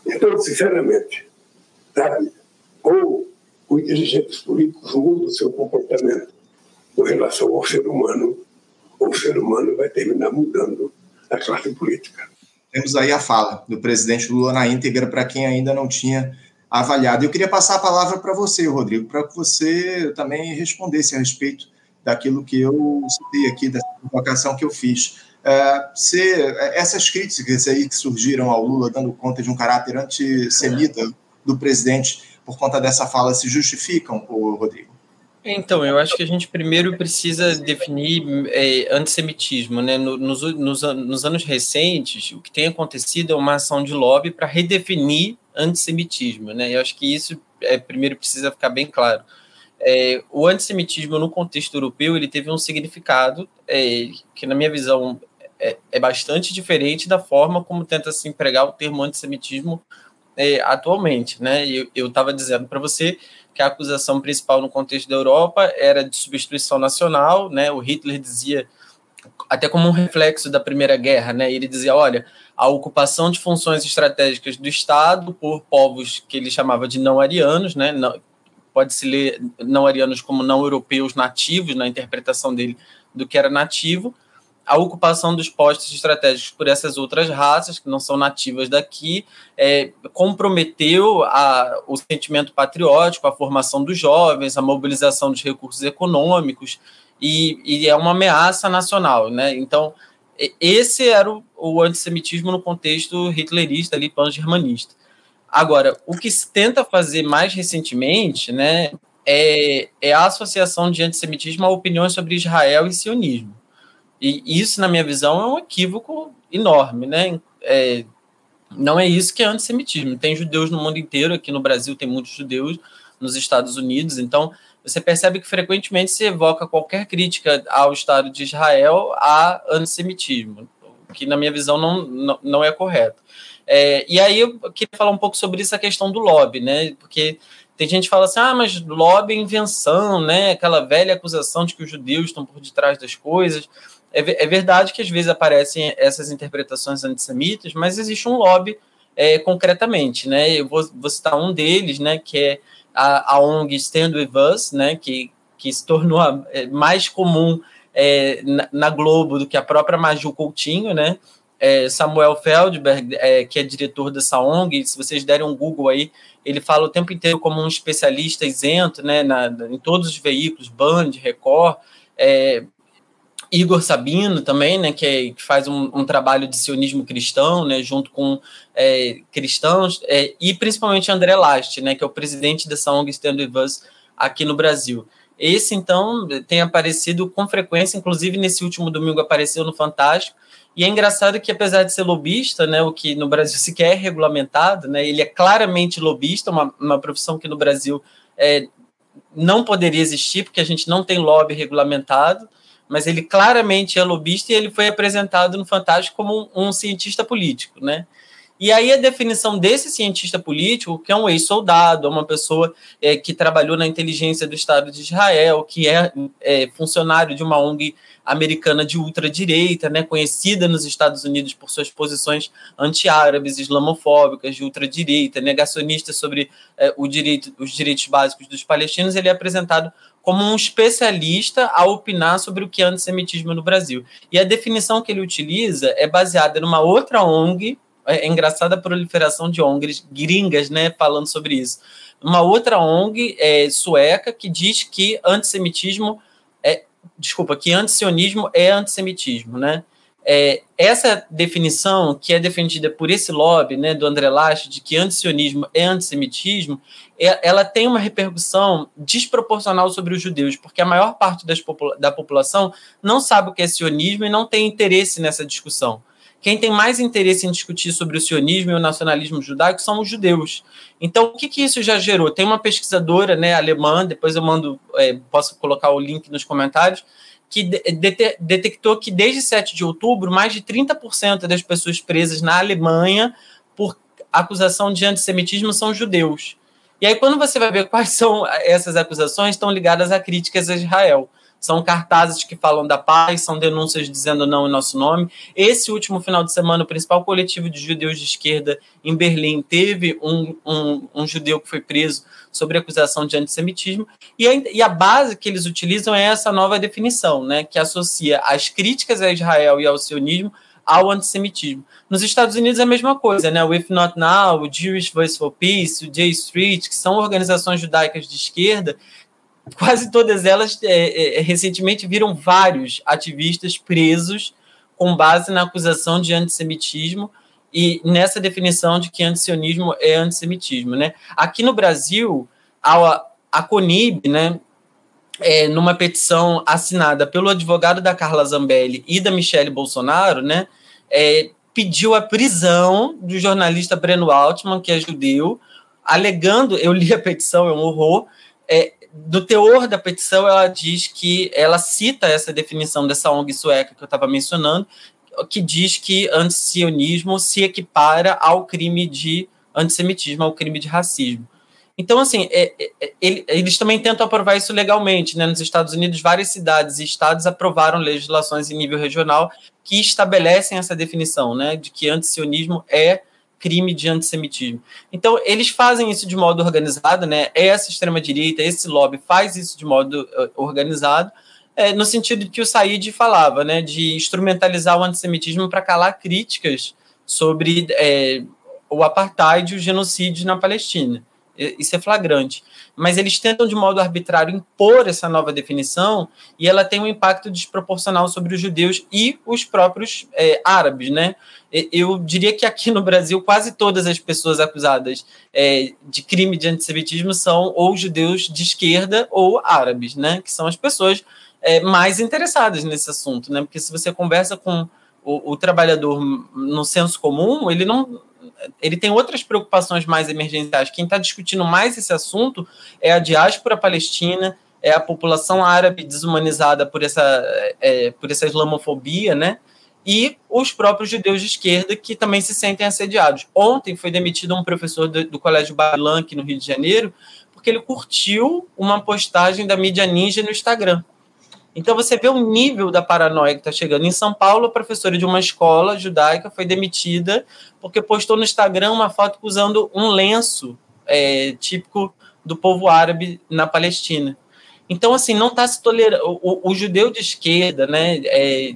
Então, sinceramente, sabe, ou os dirigentes políticos mudam o seu comportamento com relação ao ser humano, ou o ser humano vai terminar mudando da classe política. Temos aí a fala do presidente Lula na íntegra para quem ainda não tinha avaliado. Eu queria passar a palavra para você, Rodrigo, para que você também respondesse a respeito daquilo que eu citei aqui, dessa provocação que eu fiz. É, se, essas críticas aí que surgiram ao Lula, dando conta de um caráter antissemita do presidente por conta dessa fala, se justificam, Rodrigo? Então, eu acho que a gente primeiro precisa definir é, antissemitismo. Né? Nos, nos, nos, anos recentes, o que tem acontecido é uma ação de lobby para redefinir antissemitismo. Né? Eu acho que isso é, primeiro precisa ficar bem claro. É, o antissemitismo no contexto europeu ele teve um significado é, que, na minha visão, é, é, bastante diferente da forma como tenta se empregar o termo antissemitismo é, atualmente. Né? Eu estava dizendo para você que a acusação principal no contexto da Europa era de substituição nacional, né? O Hitler dizia até como um reflexo da Primeira Guerra, né? Ele dizia, olha, a ocupação de funções estratégicas do Estado por povos que ele chamava de não arianos, né? Não, pode se ler não arianos como não europeus nativos na interpretação dele do que era nativo, a ocupação dos postos estratégicos por essas outras raças que não são nativas daqui é, comprometeu a, o sentimento patriótico, a formação dos jovens, a mobilização dos recursos econômicos e, e é uma ameaça nacional, né? Então esse era o, o, antissemitismo no contexto hitlerista, ali pan-germanista. Agora, o que se tenta fazer mais recentemente, né, é, é a associação de antissemitismo a opiniões sobre Israel e sionismo. E isso, na minha visão, é um equívoco enorme, né? É, não é isso que é antissemitismo. Tem judeus no mundo inteiro, aqui no Brasil tem muitos judeus, nos Estados Unidos, então você percebe que frequentemente se evoca qualquer crítica ao Estado de Israel a antissemitismo, que na minha visão não, não, não é correto. É, e aí eu queria falar um pouco sobre essa questão do lobby, né? Porque tem gente que fala assim, ah, mas lobby é invenção, né? Aquela velha acusação de que os judeus estão por detrás das coisas. É, é verdade que às vezes aparecem essas interpretações antissemitas, mas existe um lobby é, concretamente, né? Eu vou, vou, citar um deles, né? Que é a, a ONG Stand With Us, né? Que, que se tornou a, é, mais comum é, na, na, Globo do que a própria Maju Coutinho, né? É, Samuel Feldberg, é, que é diretor dessa ONG, se vocês derem um Google aí, ele fala o tempo inteiro como um especialista isento, né, na, em todos os veículos, Band, Record, é, Igor Sabino também, né, que, é, que faz um, um, trabalho de sionismo cristão, né, junto com é, cristãos, é, e principalmente André Last, né, que é o presidente dessa ONG Stand With aqui no Brasil. Esse, então, tem aparecido com frequência, inclusive nesse último domingo apareceu no Fantástico, e é engraçado que, apesar de ser lobista, né, o que no Brasil sequer é regulamentado, né, ele é claramente lobista, uma, uma profissão que no Brasil é, não poderia existir, porque a gente não tem lobby regulamentado, mas ele claramente é lobista e ele foi apresentado no Fantástico como um, um cientista político, né? E aí a definição desse cientista político, que é um ex-soldado, é uma pessoa é, que trabalhou na inteligência do Estado de Israel, que é, é funcionário de uma ONG americana de ultradireita, né, conhecida nos Estados Unidos por suas posições anti-árabes, islamofóbicas, de ultradireita, negacionista sobre é, o direito, os direitos básicos dos palestinos, ele é apresentado como um especialista a opinar sobre o que é antissemitismo no Brasil. E a definição que ele utiliza é baseada numa outra ONG, é, é engraçada a proliferação de ONGs gringas, né, falando sobre isso. Uma outra ONG é, sueca que diz que antissemitismo é, desculpa, que antisionismo é antissemitismo, né? É, essa definição que é defendida por esse lobby, né, do André Lache, de que antisionismo é antissemitismo, é, ela tem uma repercussão desproporcional sobre os judeus, porque a maior parte das, da população não sabe o que é sionismo e não tem interesse nessa discussão. Quem tem mais interesse em discutir sobre o sionismo e o nacionalismo judaico são os judeus. Então, o que, que isso já gerou? Tem uma pesquisadora né, alemã, depois eu mando, é, posso colocar o link nos comentários, que de detectou que desde 7 de outubro, mais de 30% das pessoas presas na Alemanha por acusação de antissemitismo são judeus. E aí, quando você vai ver quais são essas acusações, estão ligadas a críticas a Israel. São cartazes que falam da paz, são denúncias dizendo não em nosso nome. Esse último final de semana, o principal coletivo de judeus de esquerda em Berlim teve um, um, um judeu que foi preso sobre acusação de antissemitismo. E a, e a base que eles utilizam é essa nova definição, né, que associa as críticas a Israel e ao sionismo ao antissemitismo. Nos Estados Unidos é a mesma coisa, né? O If Not Now, o Jewish Voice for Peace, o J Street, que são organizações judaicas de esquerda quase todas elas é, é, recentemente viram vários ativistas presos com base na acusação de antissemitismo e nessa definição de que antisionismo é antissemitismo. Né? Aqui no Brasil, a, a CONIB, né, é, numa petição assinada pelo advogado da Carla Zambelli e da Michelle Bolsonaro, né, é, pediu a prisão do jornalista Breno Altman, que é judeu, alegando, eu li a petição, é um horror, é, do teor da petição, ela diz que ela cita essa definição dessa ONG sueca que eu estava mencionando, que diz que antisionismo se equipara ao crime de antissemitismo, ao crime de racismo. Então, assim, é, é, é ele, eles também tentam aprovar isso legalmente. Né? Nos Estados Unidos, várias cidades e estados aprovaram legislações em nível regional que estabelecem essa definição, né, de que antisionismo é crime de antissemitismo. Então, eles fazem isso de modo organizado, né? Essa extrema-direita, esse lobby faz isso de modo uh, organizado, é, no sentido que o Said falava, né? De instrumentalizar o antissemitismo para calar críticas sobre é, o apartheid e o genocídio na Palestina. Isso é flagrante. Mas eles tentam, de modo arbitrário, impor essa nova definição e ela tem um impacto desproporcional sobre os judeus e os próprios é, árabes, né? Eu diria que aqui no Brasil quase todas as pessoas acusadas é, de crime de antissemitismo são ou judeus de esquerda ou árabes, né? Que são as pessoas é, mais interessadas nesse assunto, né? Porque se você conversa com o, o trabalhador no senso comum, ele não ele tem outras preocupações mais emergenciais. Quem está discutindo mais esse assunto é a diáspora palestina, é a população árabe desumanizada por essa, é, por essa islamofobia, né? E os próprios judeus de esquerda que também se sentem assediados. Ontem foi demitido um professor do, do Colégio Barilan, aqui no Rio de Janeiro, porque ele curtiu uma postagem da mídia ninja no Instagram. Então você vê o nível da paranoia que está chegando. Em São Paulo, a professora de uma escola judaica foi demitida porque postou no Instagram uma foto usando um lenço é, típico do povo árabe na Palestina. Então, assim, não está se tolerando. O, o, judeu de esquerda, né, é,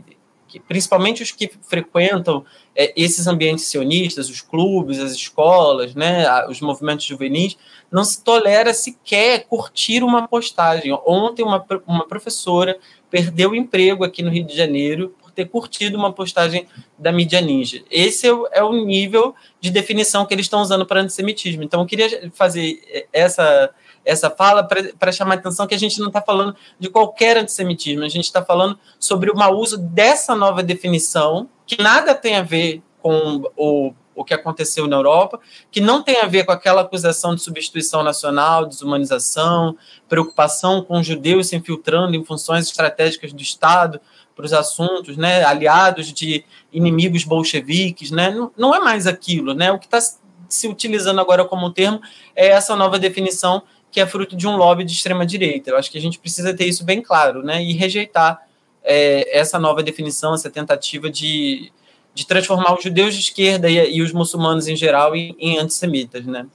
principalmente os que frequentam é, esses ambientes sionistas, os clubes, as escolas, né, os movimentos juvenis, não se tolera sequer curtir uma postagem. Ontem, uma, uma professora perdeu o emprego aqui no Rio de Janeiro por ter curtido uma postagem da mídia ninja. Esse é o, é o nível de definição que eles estão usando para antissemitismo. Então, eu queria fazer essa essa fala para chamar a atenção que a gente não está falando de qualquer antissemitismo, a gente está falando sobre o mau uso dessa nova definição, que nada tem a ver com o o que aconteceu na Europa, que não tem a ver com aquela acusação de substituição nacional, desumanização, preocupação com judeus se infiltrando em funções estratégicas do Estado para os assuntos, né, aliados de inimigos bolcheviques, né, não, não é mais aquilo, né, o que está se utilizando agora como termo é essa nova definição que é fruto de um lobby de extrema direita. Eu acho que a gente precisa ter isso bem claro, né, e rejeitar é, essa nova definição, essa tentativa de de transformar os judeus de esquerda e, e os muçulmanos em geral em, em antissemitas, né?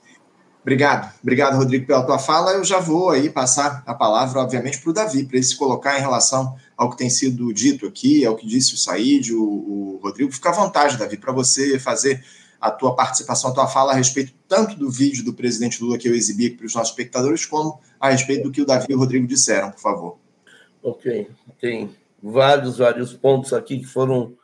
Obrigado, obrigado, Rodrigo, pela tua fala. Eu já vou aí passar a palavra, obviamente, para o Davi, para ele se colocar em relação ao que tem sido dito aqui, ao que disse o Said, o, o Rodrigo. Fica à vontade, Davi, para você fazer a tua participação, a tua fala a respeito tanto do vídeo do presidente Lula que eu exibi para os nossos espectadores, como a respeito do que o Davi e o Rodrigo disseram, por favor. Ok, tem vários, vários pontos aqui que foram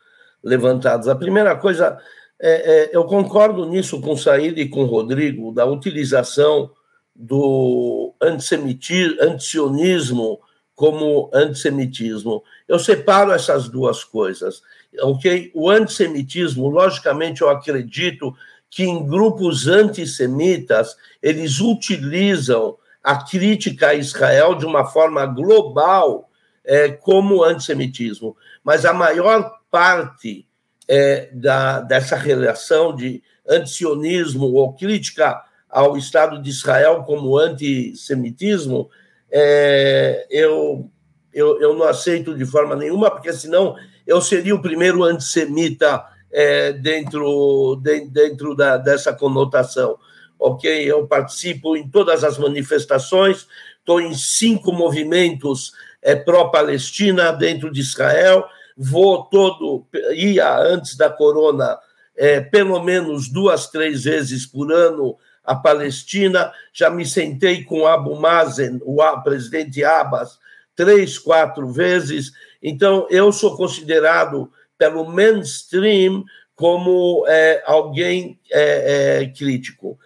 levantados. A primeira coisa, é, é, eu concordo nisso com Saíd e com Rodrigo, da utilização do antisionismo como antissemitismo. Eu separo essas duas coisas. ok? O antissemitismo, logicamente, eu acredito que em grupos antissemitas eles utilizam a crítica a Israel de uma forma global é, como antissemitismo. Mas a maior parte é, da, dessa relação de antisionismo ou crítica ao Estado de Israel como antissemitismo, é, eu, eu, eu não aceito de forma nenhuma, porque senão eu seria o primeiro antissemita é, dentro, de, dentro da, dessa conotação. Ok? Eu participo em todas as manifestações, estou em cinco movimentos é, pró-Palestina dentro de Israel, vou todo, ia antes da corona, é, pelo menos duas, três vezes por ano à Palestina, já me sentei com Abu Mazen, o presidente Abbas, três, quatro vezes. Então, eu sou considerado, pelo mainstream, como é, alguém é, é crítico.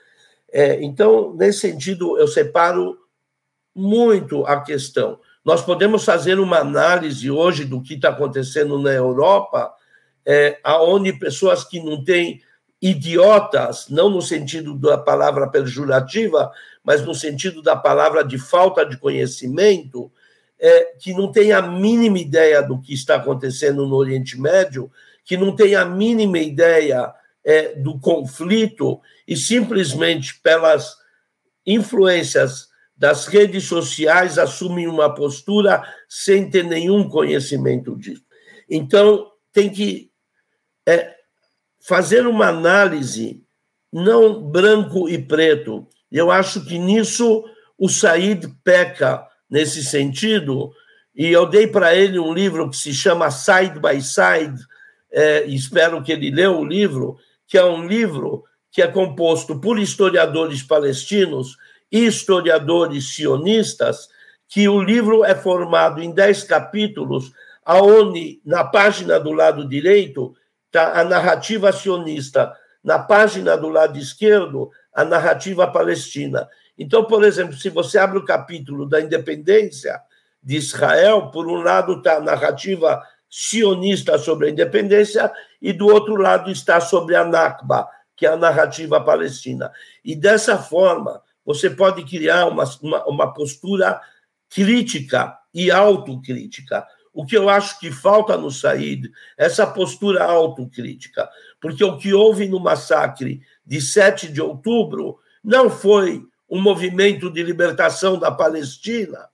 É, então, nesse sentido, eu separo muito a questão. Nós podemos fazer uma análise hoje do que está acontecendo na Europa, é, aonde pessoas que não têm idiotas, não no sentido da palavra pejorativa, mas no sentido da palavra de falta de conhecimento, é, que não tem a mínima ideia do que está acontecendo no Oriente Médio, que não tem a mínima ideia é, do conflito e simplesmente pelas influências das redes sociais assumem uma postura sem ter nenhum conhecimento disso. Então, tem que é, fazer uma análise não branco e preto. Eu acho que nisso o Said peca nesse sentido, e eu dei para ele um livro que se chama Side by Side, é, espero que ele leu o livro, que é um livro que é composto por historiadores palestinos historiadores sionistas, que o livro é formado em dez capítulos, aonde na página do lado direito está a narrativa sionista, na página do lado esquerdo a narrativa palestina. Então, por exemplo, se você abre o capítulo da independência de Israel, por um lado está a narrativa sionista sobre a independência e do outro lado está sobre a Nakba, que é a narrativa palestina. E dessa forma, você pode criar uma, uma, uma postura crítica e autocrítica. O que eu acho que falta no Said é essa postura autocrítica, porque o que houve no massacre de 7 de outubro não foi um movimento de libertação da Palestina,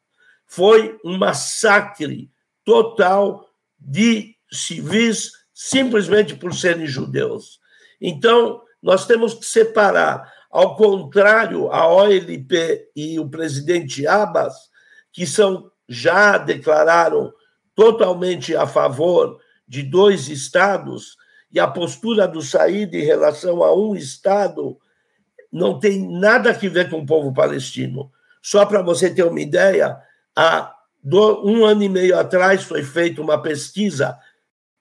foi um massacre total de civis simplesmente por serem judeus. Então, nós temos que separar, ao contrário, a OLP e o presidente Abbas, que são já declararam totalmente a favor de dois estados, e a postura do Said em relação a um estado não tem nada a ver com o povo palestino. Só para você ter uma ideia, há um ano e meio atrás foi feita uma pesquisa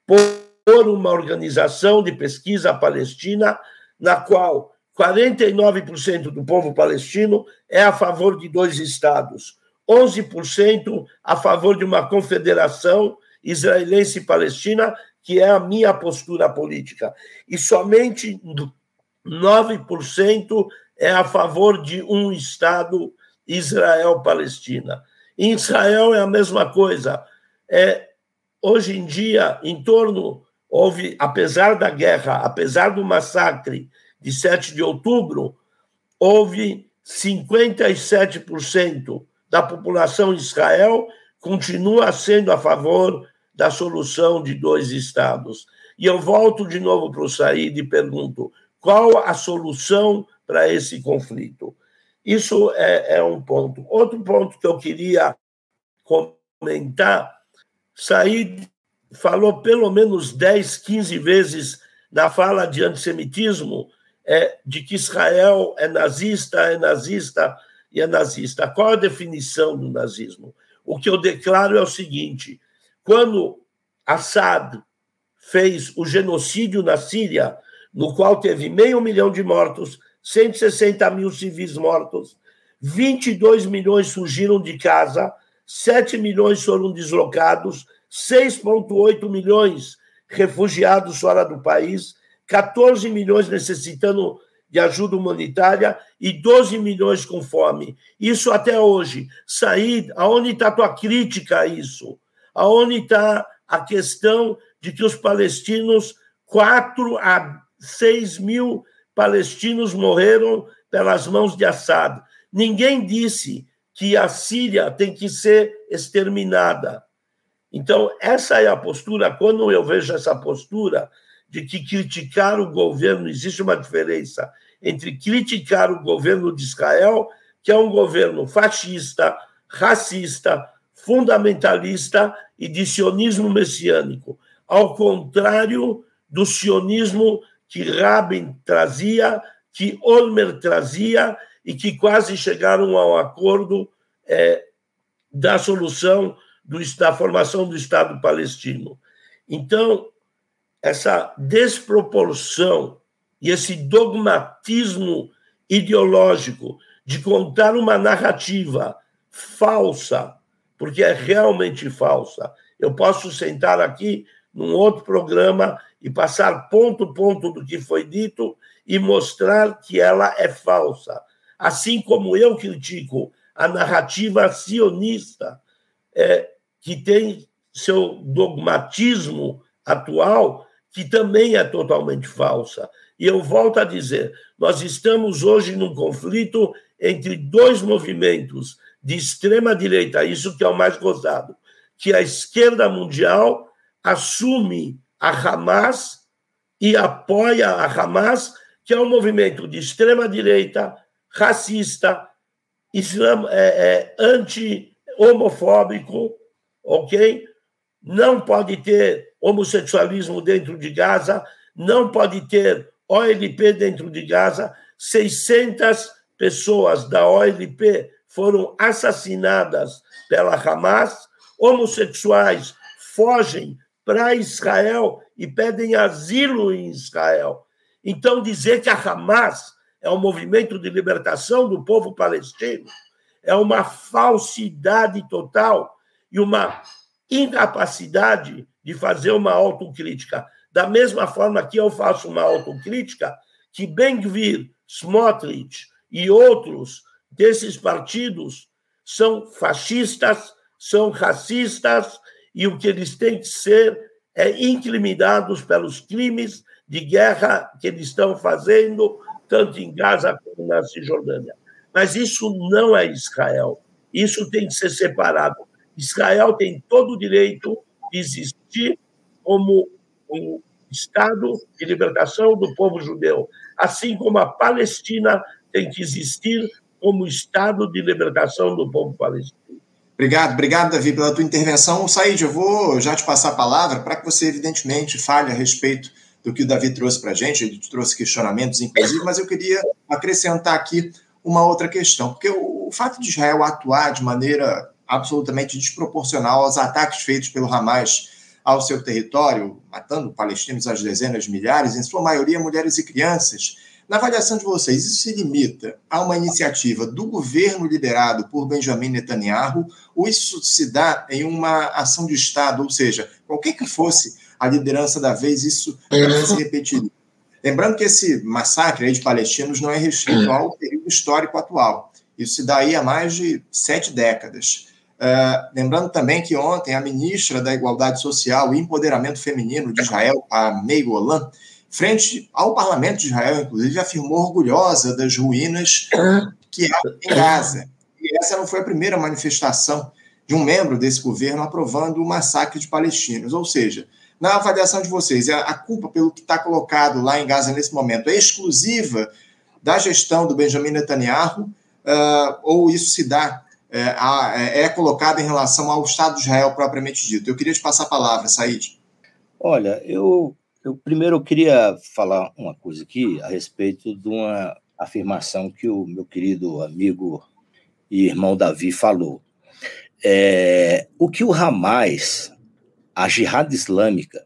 por uma organização de pesquisa palestina na qual 49% do povo palestino é a favor de dois estados, 11% a favor de uma confederação israelense e palestina, que é a minha postura política, e somente 9% é a favor de um estado Israel-Palestina. Em Israel é a mesma coisa. É, hoje em dia, em torno houve, apesar da guerra, apesar do massacre de 7 de outubro, houve 57% da população de Israel continua sendo a favor da solução de dois estados. E eu volto de novo para o Said e pergunto: qual a solução para esse conflito? Isso é, é, um ponto. Outro ponto que eu queria comentar: Said falou pelo menos 10, 15 vezes na fala de antissemitismo é, de que Israel é nazista, é nazista e é nazista. Qual a definição do nazismo? O que eu declaro é o seguinte: quando Assad fez o genocídio na Síria, no qual teve meio milhão de mortos, 160 mil civis mortos, 22 milhões fugiram de casa, 7 milhões foram deslocados, 6,8 milhões refugiados fora do país, 14 milhões necessitando de ajuda humanitária e 12 milhões com fome. Isso até hoje. Said, aonde está a tua crítica a isso? Aonde está a questão de que os palestinos, 4 a 6 mil palestinos morreram pelas mãos de Assad. Ninguém disse que a Síria tem que ser exterminada. Então, essa é a postura. Quando eu vejo essa postura de que criticar o governo, existe uma diferença entre criticar o governo de Israel, que é um governo fascista, racista, fundamentalista e de sionismo messiânico, ao contrário do sionismo que Rabin trazia, que Olmer trazia e que quase chegaram ao acordo é, da solução do, da formação do Estado palestino. Então, essa desproporção e esse dogmatismo ideológico de contar uma narrativa falsa, porque é realmente falsa. Eu posso sentar aqui num outro programa e passar ponto ponto do que foi dito e mostrar que ela é falsa. Assim como eu critico a narrativa sionista, é, que tem seu dogmatismo atual, que também é totalmente falsa. E eu volto a dizer: nós estamos hoje num conflito entre dois movimentos de extrema-direita, isso que é o mais gozado, que a esquerda mundial assume a Hamas e apoia a Hamas, que é um movimento de extrema-direita, racista, é, é, anti-homofóbico, ok? Não pode ter homossexualismo dentro de Gaza, não pode ter OLP dentro de Gaza, 600 pessoas da OLP foram assassinadas pela Hamas, homossexuais fogem para Israel e pedem asilo em Israel. Então, dizer que a Hamas é um movimento de libertação do povo palestino é uma falsidade total e uma incapacidade de fazer uma autocrítica. Da mesma forma que eu faço uma autocrítica, que Ben-Gvir, Smotrich e outros desses partidos são fascistas, são racistas e o que eles têm que ser é incriminados pelos crimes de guerra que eles estão fazendo, tanto em Gaza como na Cisjordânia. Mas isso não é Israel. Isso tem que ser separado. Israel tem todo o direito de existir como um Estado de libertação do povo judeu, assim como a Palestina tem que existir como Estado de libertação do povo palestino. Obrigado, obrigado, Davi, pela tua intervenção. Said, eu vou já te passar a palavra para que você, evidentemente, fale a respeito do que o Davi trouxe para a gente. Ele trouxe questionamentos, inclusive, mas eu queria acrescentar aqui uma outra questão, porque o, o fato de Israel atuar de maneira absolutamente desproporcional aos ataques feitos pelo Hamas ao seu território, matando palestinos às dezenas de milhares, em sua maioria mulheres e crianças, na avaliação de vocês, isso se limita a uma iniciativa do governo liderado por Benjamin Netanyahu ou isso se dá em uma ação de Estado? Ou seja, qualquer que fosse a liderança da vez, isso também se repetiria. Lembrando que esse massacre de palestinos não é restrito ao período histórico atual. Isso se dá aí há mais de sete décadas. Uh, lembrando também que ontem a ministra da Igualdade Social e Empoderamento Feminino de Israel, a Mei Golan, frente ao parlamento de Israel, inclusive, afirmou orgulhosa das ruínas que há em Gaza. E essa não foi a primeira manifestação de um membro desse governo aprovando o massacre de palestinos. Ou seja, na avaliação de vocês, a culpa pelo que está colocado lá em Gaza nesse momento é exclusiva da gestão do Benjamin Netanyahu uh, ou isso se dá, é, é colocado em relação ao Estado de Israel propriamente dito? Eu queria te passar a palavra, Said. Olha, eu eu primeiro eu queria falar uma coisa aqui a respeito de uma afirmação que o meu querido amigo e irmão Davi falou. É, o que o Hamas, a Jihad Islâmica,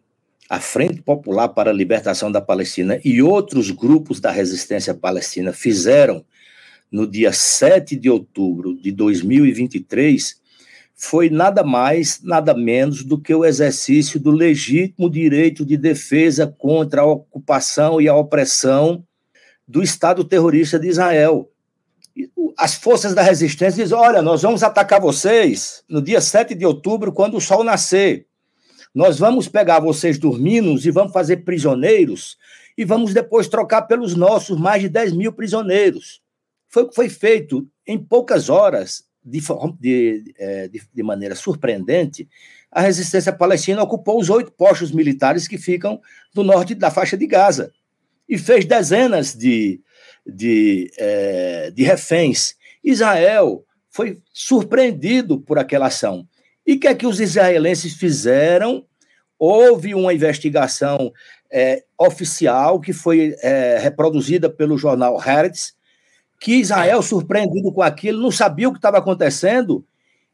a Frente Popular para a Libertação da Palestina e outros grupos da resistência palestina fizeram no dia 7 de outubro de 2023 foi nada mais, nada menos do que o exercício do legítimo direito de defesa contra a ocupação e a opressão do Estado terrorista de Israel. As forças da resistência dizem: olha, nós vamos atacar vocês no dia 7 de outubro, quando o sol nascer. Nós vamos pegar vocês dormindo e vamos fazer prisioneiros e vamos depois trocar pelos nossos mais de 10 mil prisioneiros. Foi o que foi feito em poucas horas de, de, é, de, de maneira surpreendente, a resistência palestina ocupou os oito postos militares que ficam do norte da faixa de Gaza e fez dezenas de, de, é, de reféns. Israel foi surpreendido por aquela ação. E o que é que os israelenses fizeram? Houve uma investigação é, oficial que foi é, reproduzida pelo jornal Haaretz, que Israel, surpreendido com aquilo, não sabia o que estava acontecendo,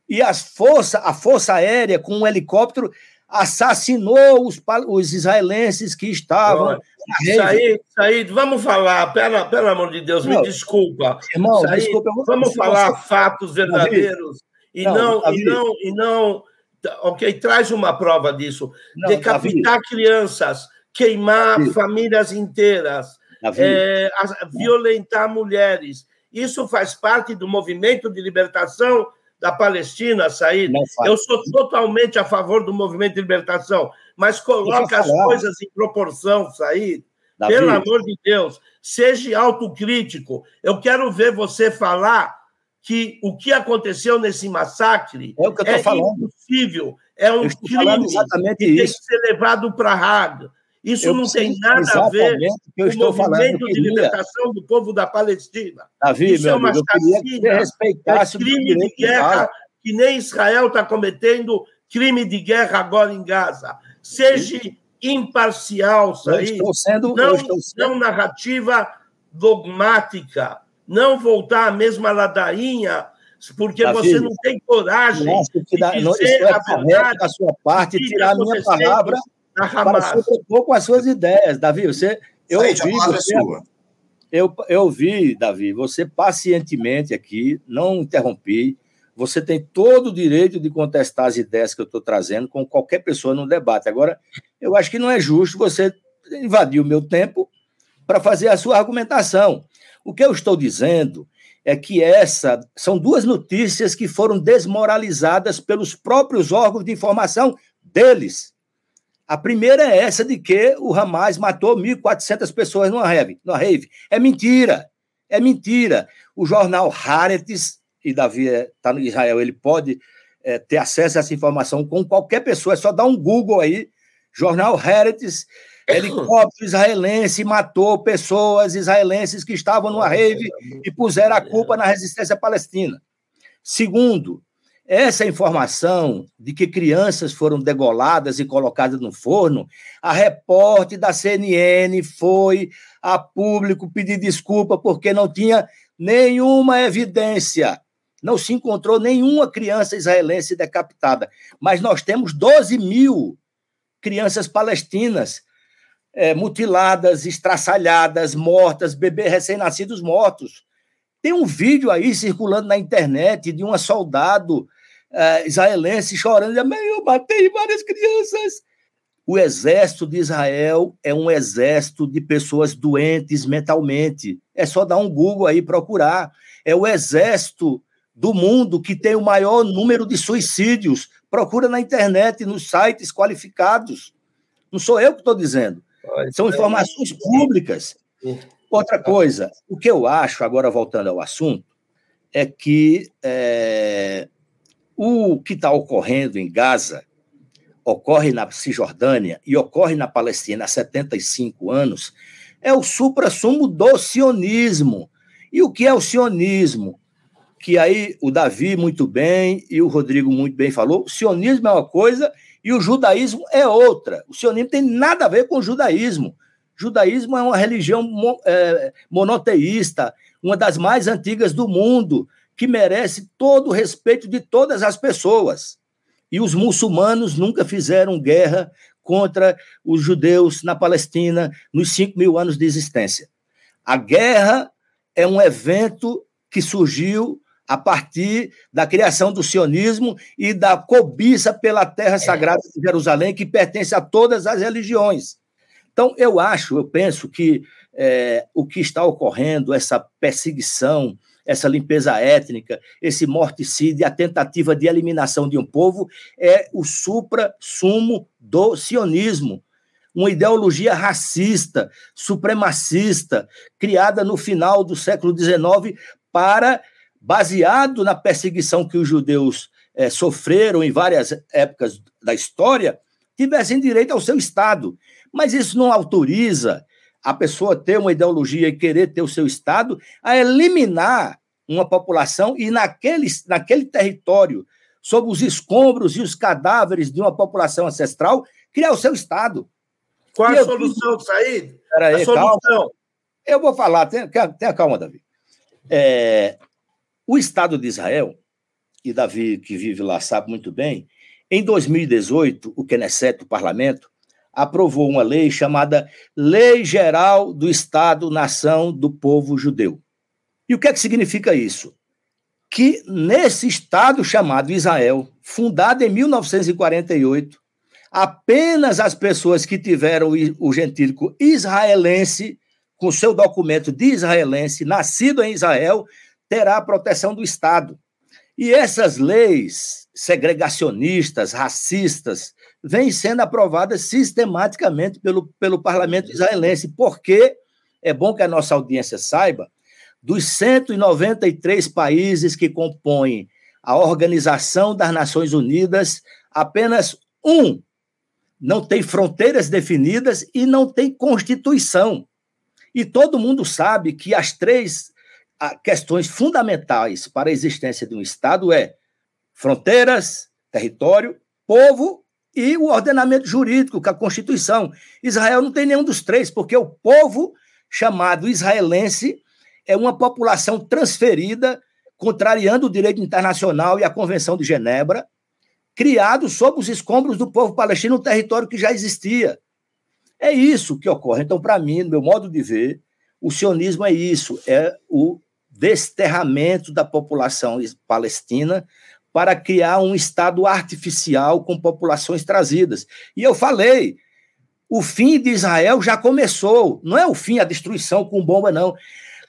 e as força, a Força Aérea, com um helicóptero, assassinou os, os israelenses que estavam. Said, Said, vamos falar, pelo, pelo amor de Deus, não, me desculpa. Irmão, Said, desculpa, vamos falar você... fatos verdadeiros e não, e não, e não. Ok, traz uma prova disso. Não, Decapitar Davi. crianças, queimar famílias inteiras é, violentar mulheres. Isso faz parte do movimento de libertação da Palestina, Said. Eu sou totalmente a favor do movimento de libertação, mas coloque as coisas em proporção, Said. Davi. Pelo amor de Deus, seja autocrítico. Eu quero ver você falar que o que aconteceu nesse massacre é, o que eu é falando. impossível, é um crime que isso. tem que ser levado para a Haga. Isso eu não tem nada a ver com o movimento de libertação do povo da Palestina. Davi, Isso é uma chacina, é crime de guerra que nem Israel está cometendo crime de guerra agora em Gaza. Seja imparcial, Said. Estou sendo, não, estou sendo... não narrativa dogmática, não voltar à mesma ladainha, porque Davi, você não tem coragem que dá, de não, dizer é a verdade da sua parte tirar a minha palavra para sobrepor com as suas ideias. Davi, você... Eu Said, ouvi, a você, é sua. Eu, eu ouvi, Davi, você pacientemente aqui, não interrompi, você tem todo o direito de contestar as ideias que eu estou trazendo com qualquer pessoa no debate. Agora, eu acho que não é justo você invadir o meu tempo para fazer a sua argumentação. O que eu estou dizendo é que essa são duas notícias que foram desmoralizadas pelos próprios órgãos de informação deles. A primeira é essa de que o Hamas matou 1.400 pessoas numa rave, numa rave. É mentira. É mentira. O jornal Haaretz e Davi está no Israel, ele pode é, ter acesso a essa informação com qualquer pessoa, é só dar um Google aí, jornal Heritage, helicóptero israelense matou pessoas israelenses que estavam numa rave e puseram a culpa na resistência palestina. Segundo, essa informação de que crianças foram degoladas e colocadas no forno, a repórter da CNN foi a público pedir desculpa porque não tinha nenhuma evidência não se encontrou nenhuma criança israelense decapitada, mas nós temos 12 mil crianças palestinas é, mutiladas, estraçalhadas, mortas, bebês recém-nascidos mortos. Tem um vídeo aí circulando na internet de uma soldado é, israelense chorando, eu matei várias crianças. O exército de Israel é um exército de pessoas doentes mentalmente. É só dar um Google aí procurar. É o exército do mundo que tem o maior número de suicídios. Procura na internet, nos sites qualificados. Não sou eu que estou dizendo. São informações públicas. Outra coisa, o que eu acho, agora voltando ao assunto, é que é, o que está ocorrendo em Gaza ocorre na Cisjordânia e ocorre na Palestina há 75 anos, é o supra-sumo do sionismo. E o que é o sionismo? que aí o Davi muito bem e o Rodrigo muito bem falou, o sionismo é uma coisa e o judaísmo é outra. O sionismo tem nada a ver com o judaísmo. O judaísmo é uma religião é, monoteísta, uma das mais antigas do mundo, que merece todo o respeito de todas as pessoas. E os muçulmanos nunca fizeram guerra contra os judeus na Palestina nos cinco mil anos de existência. A guerra é um evento que surgiu a partir da criação do sionismo e da cobiça pela terra é. sagrada de Jerusalém, que pertence a todas as religiões. Então, eu acho, eu penso que é, o que está ocorrendo, essa perseguição, essa limpeza étnica, esse morticídio, a tentativa de eliminação de um povo, é o supra-sumo do sionismo. Uma ideologia racista, supremacista, criada no final do século XIX para baseado na perseguição que os judeus é, sofreram em várias épocas da história, tivessem direito ao seu Estado. Mas isso não autoriza a pessoa ter uma ideologia e querer ter o seu Estado a eliminar uma população e naquele, naquele território, sob os escombros e os cadáveres de uma população ancestral, criar o seu Estado. Qual a solução, Said? Peraí, a solução. Calma. Eu vou falar, tenha, tenha calma, Davi. É, o Estado de Israel, e Davi, que vive lá, sabe muito bem, em 2018, o Knesset, o parlamento, aprovou uma lei chamada Lei Geral do Estado-Nação do Povo Judeu. E o que é que significa isso? Que nesse Estado chamado Israel, fundado em 1948, apenas as pessoas que tiveram o gentílico israelense, com seu documento de israelense, nascido em Israel, terá a proteção do Estado. E essas leis segregacionistas, racistas, vêm sendo aprovadas sistematicamente pelo, pelo parlamento israelense, porque é bom que a nossa audiência saiba, dos 193 países que compõem a Organização das Nações Unidas, apenas um não tem fronteiras definidas e não tem constituição. E todo mundo sabe que as três questões fundamentais para a existência de um Estado é fronteiras, território, povo e o ordenamento jurídico, com a Constituição. Israel não tem nenhum dos três, porque o povo chamado israelense é uma população transferida, contrariando o direito internacional e a Convenção de Genebra, criado sob os escombros do povo palestino, um território que já existia. É isso que ocorre. Então, para mim, no meu modo de ver, o sionismo é isso, é o desterramento da população palestina para criar um Estado artificial com populações trazidas. E eu falei, o fim de Israel já começou, não é o fim, a destruição com bomba, não.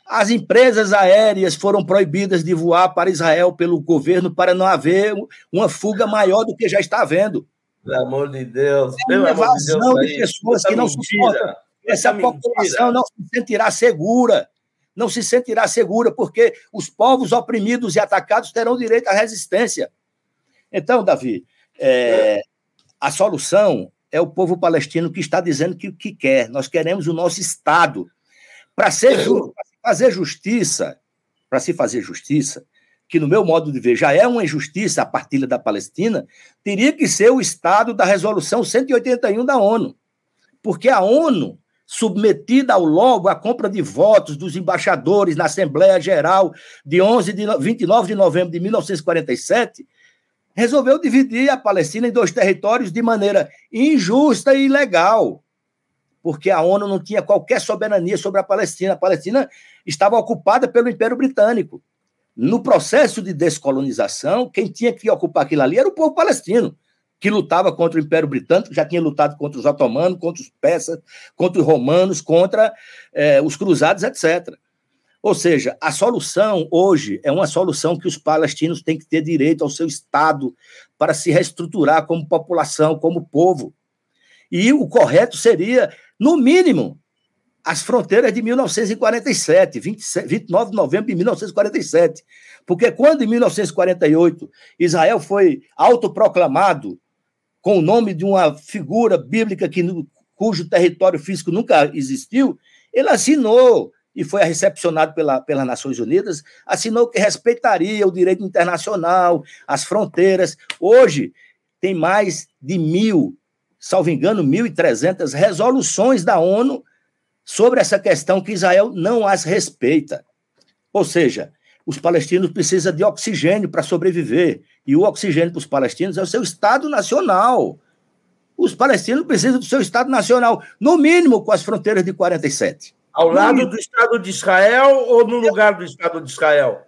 As empresas aéreas foram proibidas de voar para Israel pelo governo para não haver uma fuga maior do que já está havendo. Pelo amor de Deus. É uma evasão de, de pessoas que não mentira. suportam. Essa Essa população mentira. não se sentirá segura não se sentirá segura, porque os povos oprimidos e atacados terão direito à resistência. Então, Davi, é, a solução é o povo palestino que está dizendo que o que quer. Nós queremos o nosso Estado. Para fazer justiça, para se fazer justiça, que no meu modo de ver já é uma injustiça a partilha da Palestina, teria que ser o Estado da Resolução 181 da ONU. Porque a ONU submetida ao logo a compra de votos dos embaixadores na Assembleia Geral de 11 de 29 de novembro de 1947, resolveu dividir a Palestina em dois territórios de maneira injusta e ilegal, porque a ONU não tinha qualquer soberania sobre a Palestina. A Palestina estava ocupada pelo Império Britânico. No processo de descolonização, quem tinha que ocupar aquilo ali era o povo palestino que lutava contra o Império Britânico, já tinha lutado contra os otomanos, contra os persas, contra os romanos, contra eh, os cruzados, etc. Ou seja, a solução hoje é uma solução que os palestinos têm que ter direito ao seu Estado para se reestruturar como população, como povo. E o correto seria, no mínimo, as fronteiras de 1947, 27, 29 de novembro de 1947. Porque quando, em 1948, Israel foi autoproclamado com o nome de uma figura bíblica que, cujo território físico nunca existiu, ele assinou e foi recepcionado pela, pelas Nações Unidas, assinou que respeitaria o direito internacional, as fronteiras. Hoje, tem mais de mil, salvo engano, 1.300 resoluções da ONU sobre essa questão que Israel não as respeita. Ou seja, os palestinos precisam de oxigênio para sobreviver. E o oxigênio para os palestinos é o seu Estado Nacional. Os palestinos precisam do seu Estado Nacional, no mínimo com as fronteiras de 47. Ao lado do Estado de Israel ou no lugar do Estado de Israel?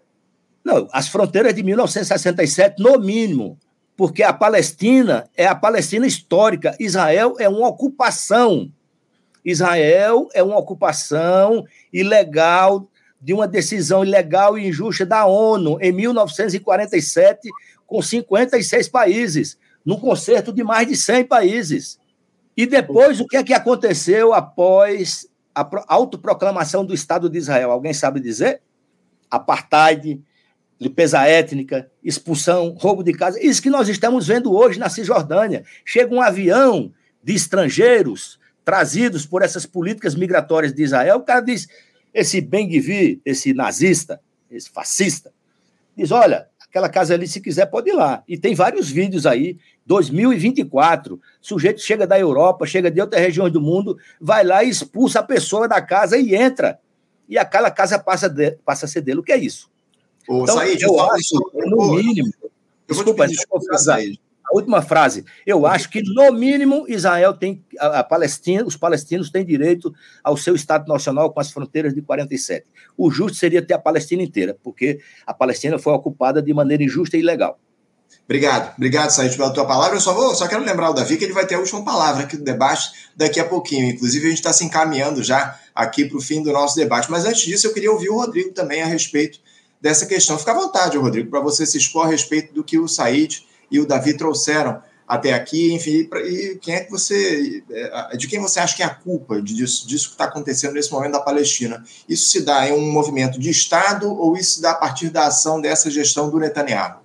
Não, as fronteiras de 1967, no mínimo. Porque a Palestina é a Palestina histórica. Israel é uma ocupação. Israel é uma ocupação ilegal de uma decisão ilegal e injusta da ONU em 1947 com 56 países, num concerto de mais de 100 países. E depois, o que é que aconteceu após a autoproclamação do Estado de Israel? Alguém sabe dizer? Apartheid, limpeza étnica, expulsão, roubo de casa. Isso que nós estamos vendo hoje na Cisjordânia. Chega um avião de estrangeiros trazidos por essas políticas migratórias de Israel, o cara diz, esse Ben-Gvir, esse nazista, esse fascista, diz, olha, aquela casa ali, se quiser, pode ir lá. E tem vários vídeos aí, 2024, sujeito chega da Europa, chega de outras regiões do mundo, vai lá e expulsa a pessoa da casa e entra. E aquela casa passa, de, passa a ser dele. O que é isso? Ô, então, Said, eu, eu acho, no mínimo, eu desculpa, desculpa, Said a última frase. Eu acho que, no mínimo, Israel tem, a, Palestina, os palestinos têm direito ao seu Estado Nacional com as fronteiras de 47. O justo seria ter a Palestina inteira, porque a Palestina foi ocupada de maneira injusta e ilegal. Obrigado, obrigado, Said, pela tua palavra. Eu só, vou, só quero lembrar o Davi que ele vai ter a última palavra aqui do debate daqui a pouquinho. Inclusive, a gente está se encaminhando já aqui para o fim do nosso debate. Mas antes disso, eu queria ouvir o Rodrigo também a respeito dessa questão. Fica à vontade, Rodrigo, para você se expor a respeito do que o Said e o Davi trouxeram até aqui, enfim, e quem é que você, é, de quem você acha que é a culpa disso, disso que está acontecendo nesse momento da Palestina? Isso se dá em um movimento de Estado ou isso se dá a partir da ação dessa gestão do Netanyahu?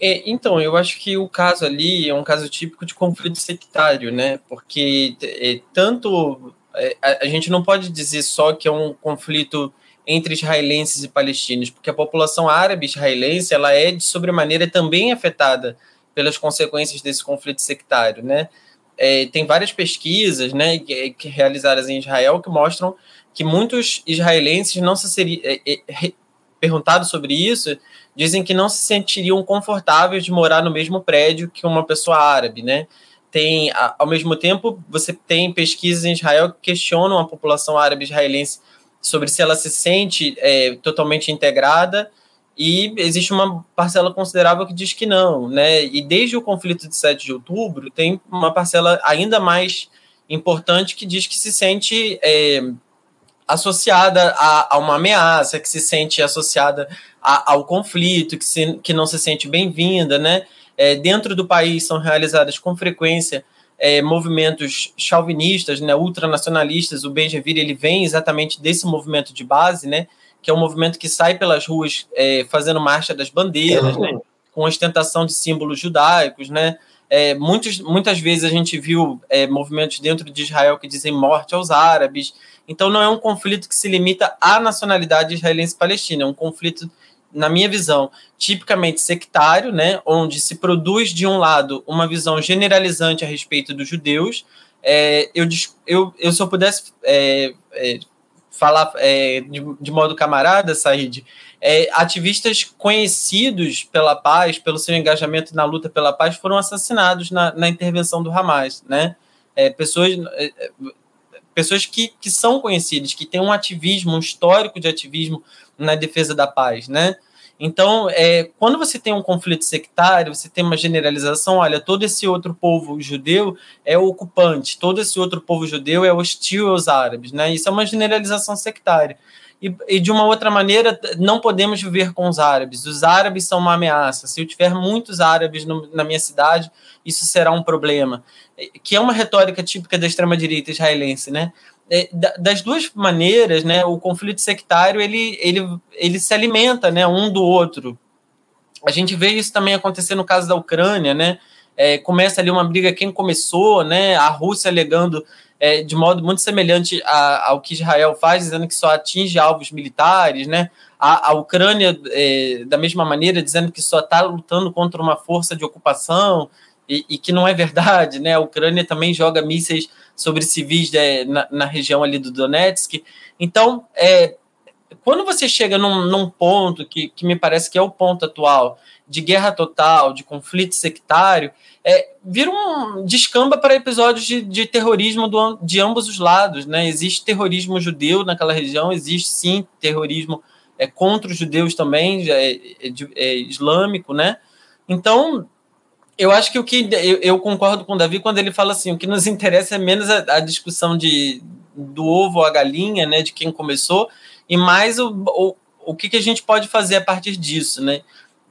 É, então, eu acho que o caso ali é um caso típico de conflito sectário, né? Porque é, tanto é, a, a gente não pode dizer só que é um conflito entre israelenses e palestinos, porque a população árabe israelense ela é de sobremaneira também afetada pelas consequências desse conflito sectário, né? É, tem várias pesquisas, né, que, que, realizadas em Israel que mostram que muitos israelenses não se seriam é, é, perguntados sobre isso, dizem que não se sentiriam confortáveis de morar no mesmo prédio que uma pessoa árabe, né? Tem, ao mesmo tempo, você tem pesquisas em Israel que questionam a população árabe israelense sobre se ela se sente é, totalmente integrada e existe uma parcela considerável que diz que não, né? E desde o conflito de 7 de outubro, tem uma parcela ainda mais importante que diz que se sente é, associada a, a, uma ameaça, que se sente associada a, ao conflito, que, se, que não se sente bem-vinda, né? É, dentro do país são realizadas com frequência é, movimentos chauvinistas, né, ultranacionalistas. O Benjavir ele vem exatamente desse movimento de base, né? que é um movimento que sai pelas ruas é, fazendo marcha das bandeiras, né, com ostentação de símbolos judaicos, né? É, muitos, muitas vezes a gente viu é, movimentos dentro de Israel que dizem morte aos árabes. Então não é um conflito que se limita à nacionalidade israelense-palestina, é um conflito, na minha visão, tipicamente sectário, né, onde se produz de um lado uma visão generalizante a respeito dos judeus. É, eu, eu, eu, se eu pudesse é, é, falar é, de, de, modo camarada, Said, é, ativistas conhecidos pela paz, pelo seu engajamento na luta pela paz, foram assassinados na, na intervenção do Hamas, né? É, pessoas, pessoas que, que são conhecidas, que têm um ativismo, um histórico de ativismo na defesa da paz, né? Então, é, quando você tem um conflito sectário, você tem uma generalização, olha, todo esse outro povo judeu é ocupante, todo esse outro povo judeu é hostil aos árabes, né? Isso é uma generalização sectária. E, e, de uma outra maneira, não podemos viver com os árabes. Os árabes são uma ameaça. Se eu tiver muitos árabes no, na minha cidade, isso será um problema. Que é uma retórica típica da extrema-direita israelense, né? É, das duas maneiras, né, o conflito sectário ele, ele, ele se alimenta, né, um do outro. A gente vê isso também acontecer no caso da Ucrânia, né? É, começa ali uma briga quem começou, né? A Rússia alegando é, de modo muito semelhante a, ao que Israel faz, dizendo que só atinge alvos militares, né? A, a Ucrânia, é, da mesma maneira, dizendo que só está lutando contra uma força de ocupação e, e, que não é verdade, né? A Ucrânia também joga mísseis sobre civis né, na, na, região ali do Donetsk. Então, é, quando você chega num, num, ponto que, que me parece que é o ponto atual de guerra total, de conflito sectário, é, vira um descamba para episódios de, de terrorismo do, de ambos os lados. Né? Existe terrorismo judeu naquela região, existe sim terrorismo é, contra os judeus também, é, é, é islâmico, né? Então, eu acho que o que eu, eu, concordo com o Davi quando ele fala assim, o que nos interessa é menos a, a discussão de do ovo ou a galinha, né, de quem começou, e mais o, o, o que, que a gente pode fazer a partir disso, né?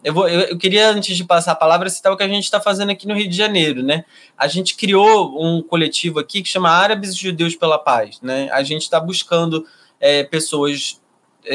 Eu, vou, eu, eu queria, antes de passar a palavra, citar o que a gente está fazendo aqui no Rio de Janeiro, né? A gente criou um coletivo aqui que chama Árabes e Judeus pela Paz, né? A gente está buscando é, pessoas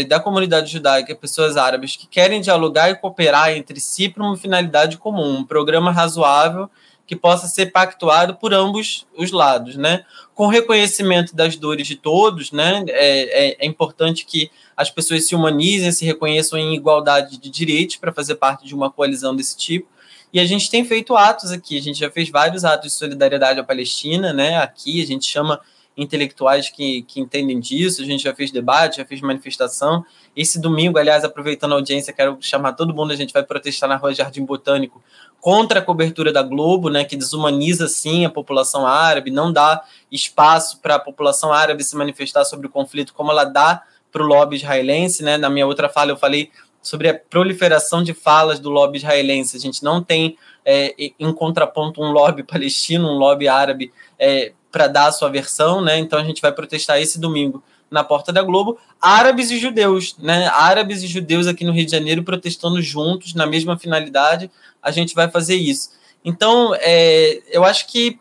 da comunidade judaica, pessoas árabes que querem dialogar e cooperar entre si para uma finalidade comum, um programa razoável que possa ser pactuado por ambos os lados, né? Com reconhecimento das dores de todos, né? É, é, é importante que as pessoas se humanizem, se reconheçam em igualdade de direitos para fazer parte de uma coalizão desse tipo. E a gente tem feito atos aqui, a gente já fez vários atos de solidariedade à Palestina, né? Aqui a gente chama intelectuais que, que entendem disso. A gente já fez debate, já fez manifestação. Esse domingo, aliás, aproveitando a audiência, quero chamar todo mundo. A gente vai protestar na Rua Jardim Botânico contra a cobertura da Globo, né, que desumaniza sim a população árabe, não dá espaço para a população árabe se manifestar sobre o conflito como ela dá para o lobby israelense. Né? Na minha outra fala, eu falei sobre a proliferação de falas do lobby israelense. A gente não tem é, em contraponto um lobby palestino, um lobby árabe é, para dar a sua versão, né? Então a gente vai protestar esse domingo na porta da Globo, árabes e judeus, né? Árabes e judeus aqui no Rio de Janeiro protestando juntos na mesma finalidade. A gente vai fazer isso. Então, é, eu acho que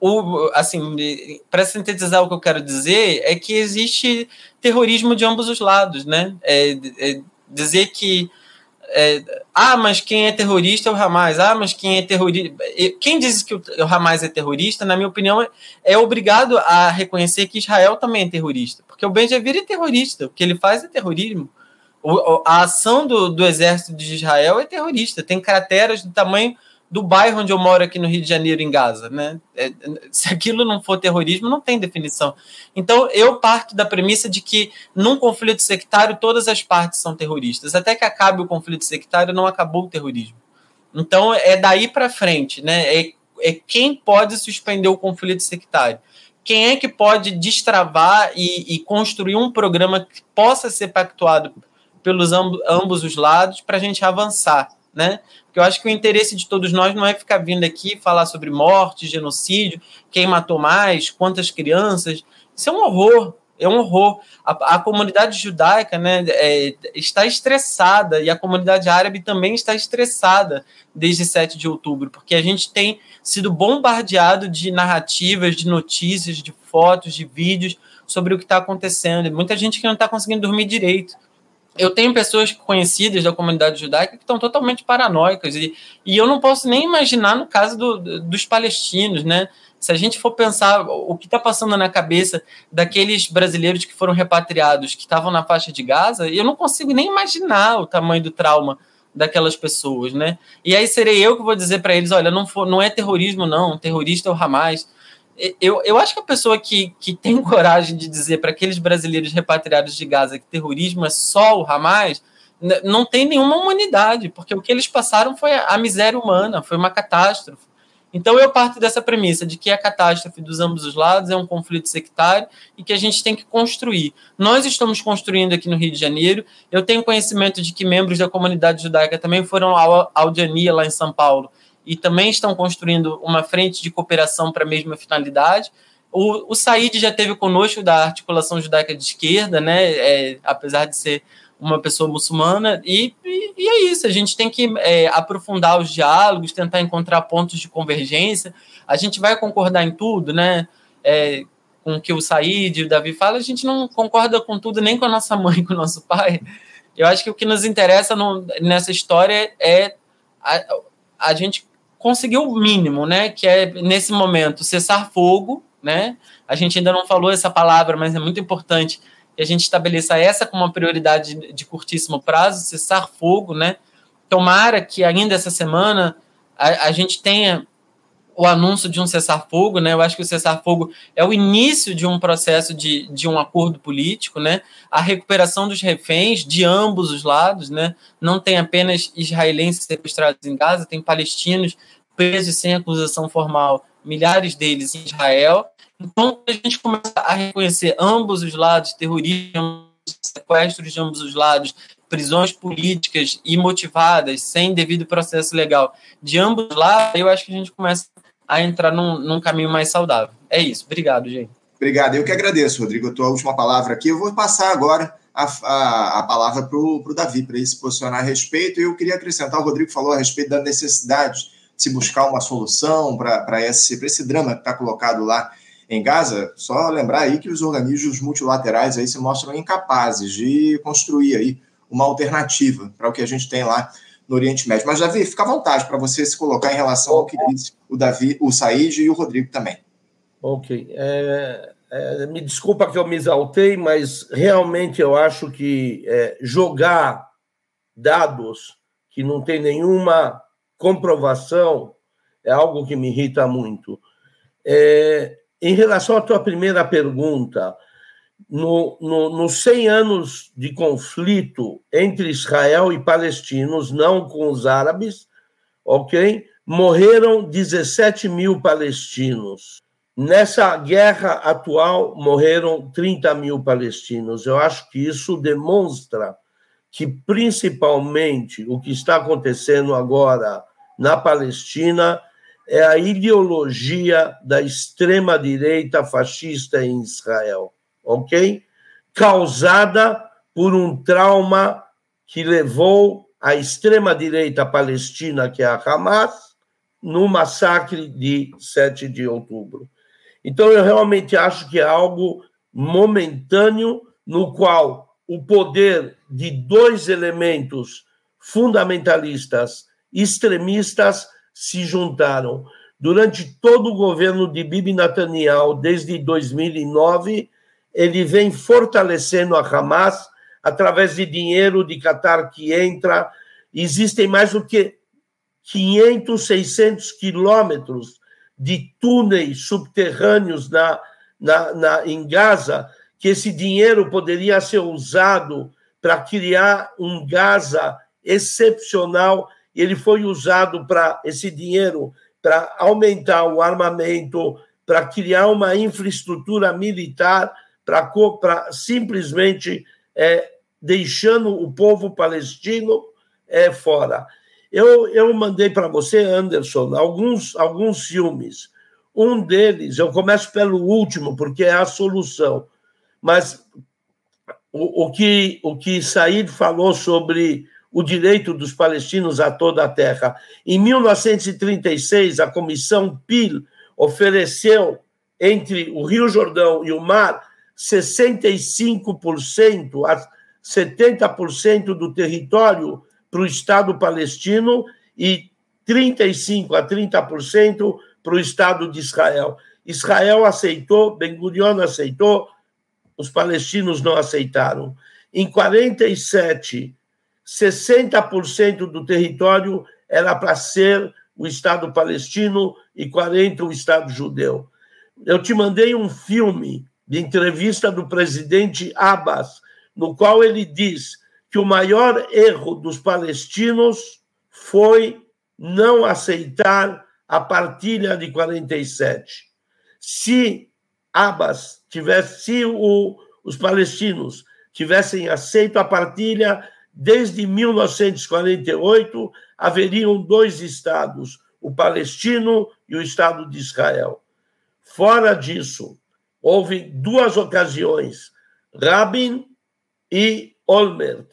o, assim, para sintetizar o que eu quero dizer é que existe terrorismo de ambos os lados, né? É, é dizer que é, ah, mas quem é terrorista é o Hamas. Ah, mas quem é terrorista. Quem diz que o Hamas é terrorista, na minha opinião, é, é obrigado a reconhecer que Israel também é terrorista. Porque o Benjavir é terrorista. O que ele faz é terrorismo. a ação do, do exército de Israel é terrorista. Tem crateras do tamanho do bairro onde eu moro aqui no Rio de Janeiro, em Gaza. Né? É, se aquilo não for terrorismo, não tem definição. Então, eu parto da premissa de que num conflito sectário, todas as partes são terroristas. Até que acabe o conflito sectário, não acabou o terrorismo. Então, é daí para frente. Né? É, é quem pode suspender o conflito sectário. Quem é que pode destravar e, e construir um programa que possa ser pactuado pelos amb ambos os lados para a gente avançar, né? Porque eu acho que o interesse de todos nós não é ficar vindo aqui falar sobre morte, genocídio, quem matou mais, quantas crianças. Isso é um horror, é um horror. A, a comunidade judaica né, é, está estressada e a comunidade árabe também está estressada desde 7 de outubro, porque a gente tem sido bombardeado de narrativas, de notícias, de fotos, de vídeos sobre o que está acontecendo. Muita gente que não está conseguindo dormir direito eu tenho pessoas conhecidas da comunidade judaica que estão totalmente paranoicas e, e eu não posso nem imaginar no caso do, dos palestinos, né? Se a gente for pensar o que está passando na cabeça daqueles brasileiros que foram repatriados, que estavam na faixa de Gaza, eu não consigo nem imaginar o tamanho do trauma daquelas pessoas, né? E aí serei eu que vou dizer para eles, olha, não, for, não é terrorismo não, terrorista é o Hamas eu, eu acho que a pessoa que, que tem coragem de dizer para aqueles brasileiros repatriados de Gaza que terrorismo é só o Hamas, não tem nenhuma humanidade, porque o que eles passaram foi a miséria humana, foi uma catástrofe. Então eu parto dessa premissa de que a catástrofe dos ambos os lados é um conflito sectário e que a gente tem que construir. Nós estamos construindo aqui no Rio de Janeiro. Eu tenho conhecimento de que membros da comunidade judaica também foram ao Aldiania lá em São Paulo e também estão construindo uma frente de cooperação para a mesma finalidade. O, o Said já teve conosco da articulação judaica de esquerda, né? É, apesar de ser uma pessoa muçulmana, e, e, e é isso, a gente tem que é, aprofundar os diálogos, tentar encontrar pontos de convergência. A gente vai concordar em tudo, né? É, com o que o Said e o Davi falam, a gente não concorda com tudo, nem com a nossa mãe, com o nosso pai. Eu acho que o que nos interessa no, nessa história é a, a gente conseguiu o mínimo, né? Que é nesse momento cessar fogo, né? A gente ainda não falou essa palavra, mas é muito importante que a gente estabeleça essa como uma prioridade de curtíssimo prazo, cessar fogo, né? Tomara que ainda essa semana a, a gente tenha o anúncio de um cessar-fogo, né? Eu acho que o cessar-fogo é o início de um processo de, de um acordo político, né? A recuperação dos reféns de ambos os lados, né? Não tem apenas israelenses sequestrados em Gaza, tem palestinos presos sem acusação formal, milhares deles em Israel. Então, a gente começa a reconhecer ambos os lados, terrorismo, sequestros de ambos os lados, prisões políticas e motivadas, sem devido processo legal de ambos os lados, eu acho que a gente começa a entrar num, num caminho mais saudável. É isso. Obrigado, gente. Obrigado. Eu que agradeço, Rodrigo. A última palavra aqui. Eu vou passar agora a, a, a palavra para o Davi, para ele se posicionar a respeito. E eu queria acrescentar, o Rodrigo falou a respeito da necessidade de se buscar uma solução para esse, esse drama que está colocado lá em Gaza. Só lembrar aí que os organismos multilaterais aí se mostram incapazes de construir aí uma alternativa para o que a gente tem lá no Oriente Médio. Mas, Davi, fica à vontade para você se colocar em relação ao que disse o Davi, o Said e o Rodrigo também. Ok. É, é, me desculpa que eu me exaltei, mas realmente eu acho que é, jogar dados que não tem nenhuma comprovação é algo que me irrita muito. É, em relação à tua primeira pergunta, no, no, nos 100 anos de conflito entre Israel e palestinos, não com os árabes, ok? Morreram 17 mil palestinos. Nessa guerra atual, morreram 30 mil palestinos. Eu acho que isso demonstra que, principalmente, o que está acontecendo agora na Palestina é a ideologia da extrema-direita fascista em Israel ok? Causada por um trauma que levou a extrema-direita palestina, que é a Hamas, no massacre de 7 de outubro. Então, eu realmente acho que é algo momentâneo no qual o poder de dois elementos fundamentalistas extremistas se juntaram. Durante todo o governo de Bibi Netanyahu, desde 2009, ele vem fortalecendo a Hamas através de dinheiro de Catar que entra. Existem mais do que 500, 600 quilômetros de túneis subterrâneos na, na, na, em Gaza, que esse dinheiro poderia ser usado para criar um Gaza excepcional. Ele foi usado para esse dinheiro para aumentar o armamento, para criar uma infraestrutura militar, para simplesmente é, deixando o povo palestino é, fora. Eu, eu mandei para você, Anderson, alguns, alguns filmes. Um deles, eu começo pelo último, porque é a solução. Mas o, o, que, o que Said falou sobre o direito dos palestinos a toda a terra. Em 1936, a Comissão PIL ofereceu, entre o Rio Jordão e o mar, 65% a 70% do território para o Estado palestino e 35% a 30% para o Estado de Israel. Israel aceitou, Ben Gurion aceitou, os palestinos não aceitaram. Em 47, 60% do território era para ser o Estado palestino e 40% o Estado judeu. Eu te mandei um filme de entrevista do presidente Abbas, no qual ele diz que o maior erro dos palestinos foi não aceitar a partilha de 47. Se Abbas tivesse, se o, os palestinos tivessem aceito a partilha, desde 1948 haveriam dois estados, o palestino e o Estado de Israel. Fora disso, houve duas ocasiões, Rabin e Olmert.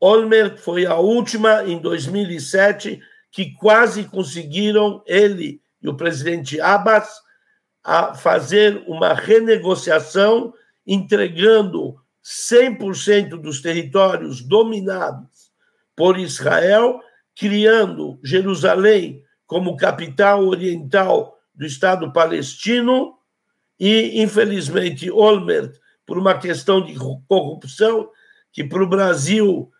Olmert foi a última, em 2007, que quase conseguiram, ele e o presidente Abbas, a fazer uma renegociação, entregando 100% dos territórios dominados por Israel, criando Jerusalém como capital oriental do Estado palestino e, infelizmente, Olmert, por uma questão de corrupção, que para o Brasil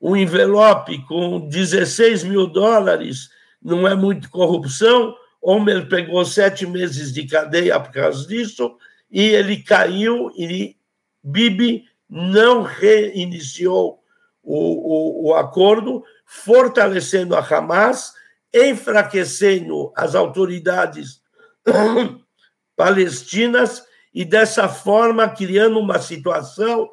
um envelope com 16 mil dólares não é muito corrupção. Olmert pegou sete meses de cadeia por causa disso e ele caiu e Bibi não reiniciou o, o, o acordo, fortalecendo a Hamas, enfraquecendo as autoridades palestinas e dessa forma criando uma situação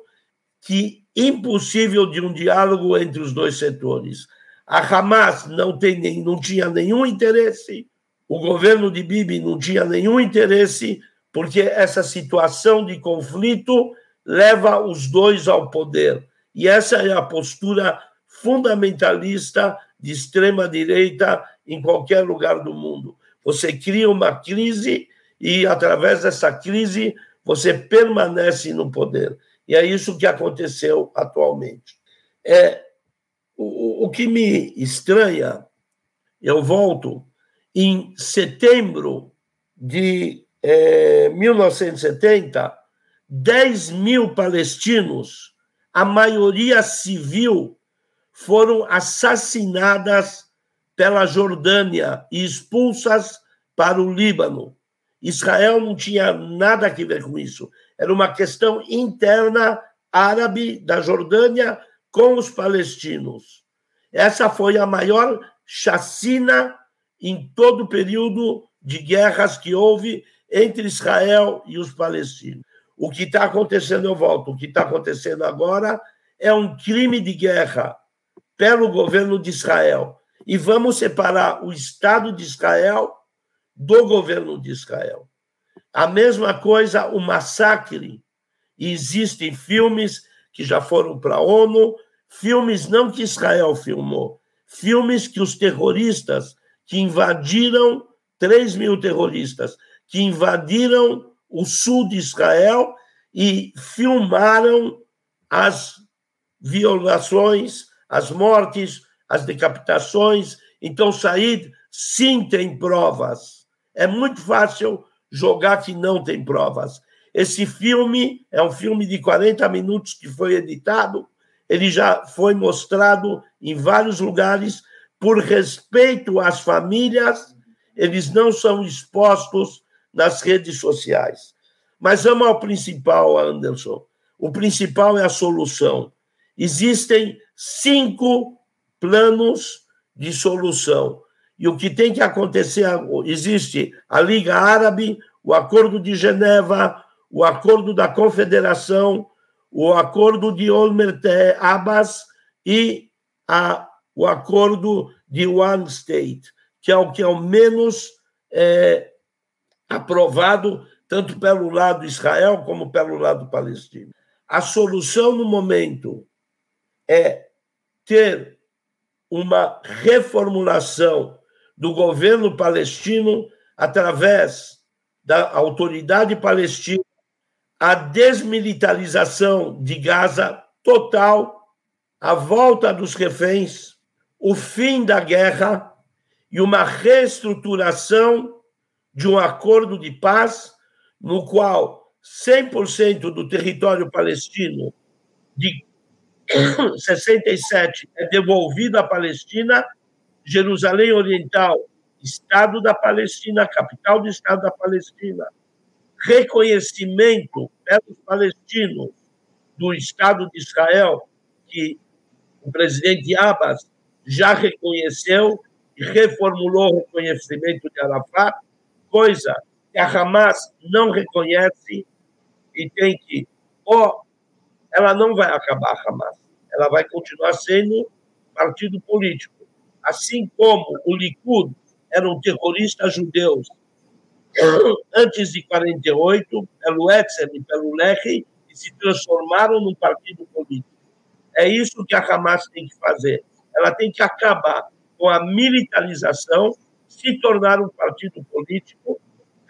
que impossível de um diálogo entre os dois setores. A Hamas não, tem não tinha nenhum interesse, o governo de Bibi não tinha nenhum interesse, porque essa situação de conflito leva os dois ao poder. E essa é a postura fundamentalista de extrema direita em qualquer lugar do mundo. Você cria uma crise e, através dessa crise, você permanece no poder. E é isso que aconteceu atualmente. É, o, o que me estranha, eu volto, em setembro de é, 1970, 10 mil palestinos, a maioria civil, foram assassinadas pela Jordânia e expulsas para o Líbano. Israel não tinha nada a ver com isso. Era uma questão interna árabe da Jordânia com os palestinos. Essa foi a maior chacina em todo o período de guerras que houve entre Israel e os palestinos. O que está acontecendo, eu volto, o que está acontecendo agora é um crime de guerra pelo governo de Israel. E vamos separar o Estado de Israel do governo de Israel. A mesma coisa, o massacre. existem filmes que já foram para a ONU, filmes não que Israel filmou, filmes que os terroristas que invadiram, 3 mil terroristas, que invadiram o sul de Israel e filmaram as violações, as mortes, as decapitações. Então, Said sim tem provas. É muito fácil jogar que não tem provas. Esse filme é um filme de 40 minutos que foi editado, ele já foi mostrado em vários lugares. Por respeito às famílias, eles não são expostos nas redes sociais. Mas vamos ao principal, Anderson. O principal é a solução. Existem cinco planos de solução. E o que tem que acontecer, existe a Liga Árabe, o Acordo de Geneva, o Acordo da Confederação, o Acordo de Olmert Abbas e a, o Acordo de One State, que é o que é o menos é, aprovado tanto pelo lado Israel como pelo lado palestino. A solução no momento é ter uma reformulação do governo palestino através da autoridade palestina, a desmilitarização de Gaza total, a volta dos reféns, o fim da guerra e uma reestruturação de um acordo de paz no qual 100% do território palestino de 67 é devolvido à Palestina, Jerusalém Oriental, Estado da Palestina, capital do Estado da Palestina, reconhecimento pelos palestinos do Estado de Israel, que o presidente Abbas já reconheceu e reformulou o reconhecimento de Arafat, coisa que a Hamas não reconhece e tem que, ou ela não vai acabar a Hamas, ela vai continuar sendo partido político. Assim como o Likud eram terroristas judeus antes de 48, pelo Etzel e pelo Lehi, e se transformaram num partido político. É isso que a Hamas tem que fazer. Ela tem que acabar com a militarização, se tornar um partido político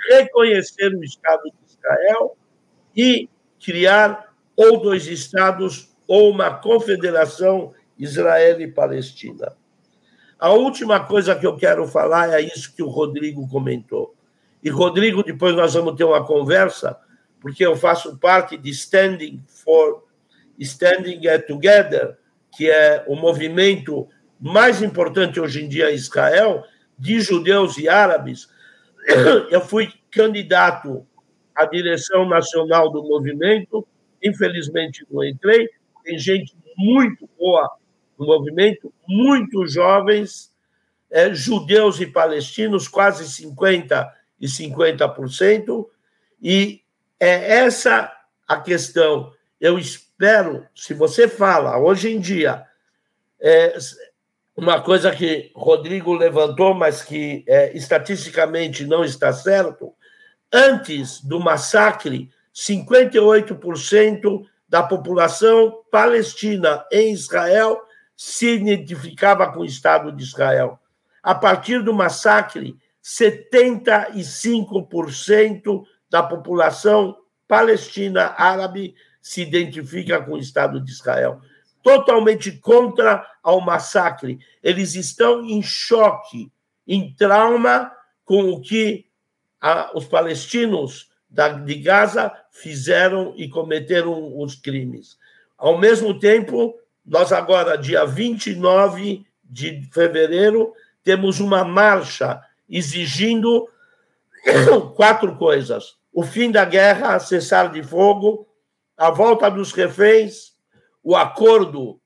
reconhecer o Estado de Israel e criar ou dois Estados ou uma confederação Israel e Palestina. A última coisa que eu quero falar é isso que o Rodrigo comentou. E, Rodrigo, depois nós vamos ter uma conversa, porque eu faço parte de Standing for Standing Together, que é o movimento mais importante hoje em dia em Israel, de judeus e árabes, eu fui candidato à direção nacional do movimento, infelizmente não entrei. Tem gente muito boa movimento, muito jovens, é, judeus e palestinos, quase 50% e 50%, e é essa a questão. Eu espero, se você fala hoje em dia, é, uma coisa que Rodrigo levantou, mas que é, estatisticamente não está certo, antes do massacre, 58% da população palestina em Israel se identificava com o Estado de Israel. A partir do massacre, 75% da população palestina árabe se identifica com o Estado de Israel totalmente contra ao massacre. Eles estão em choque, em trauma com o que a, os palestinos da, de Gaza fizeram e cometeram os crimes. Ao mesmo tempo, nós agora, dia 29 de fevereiro, temos uma marcha exigindo quatro coisas: o fim da guerra, cessar de fogo, a volta dos reféns, o acordo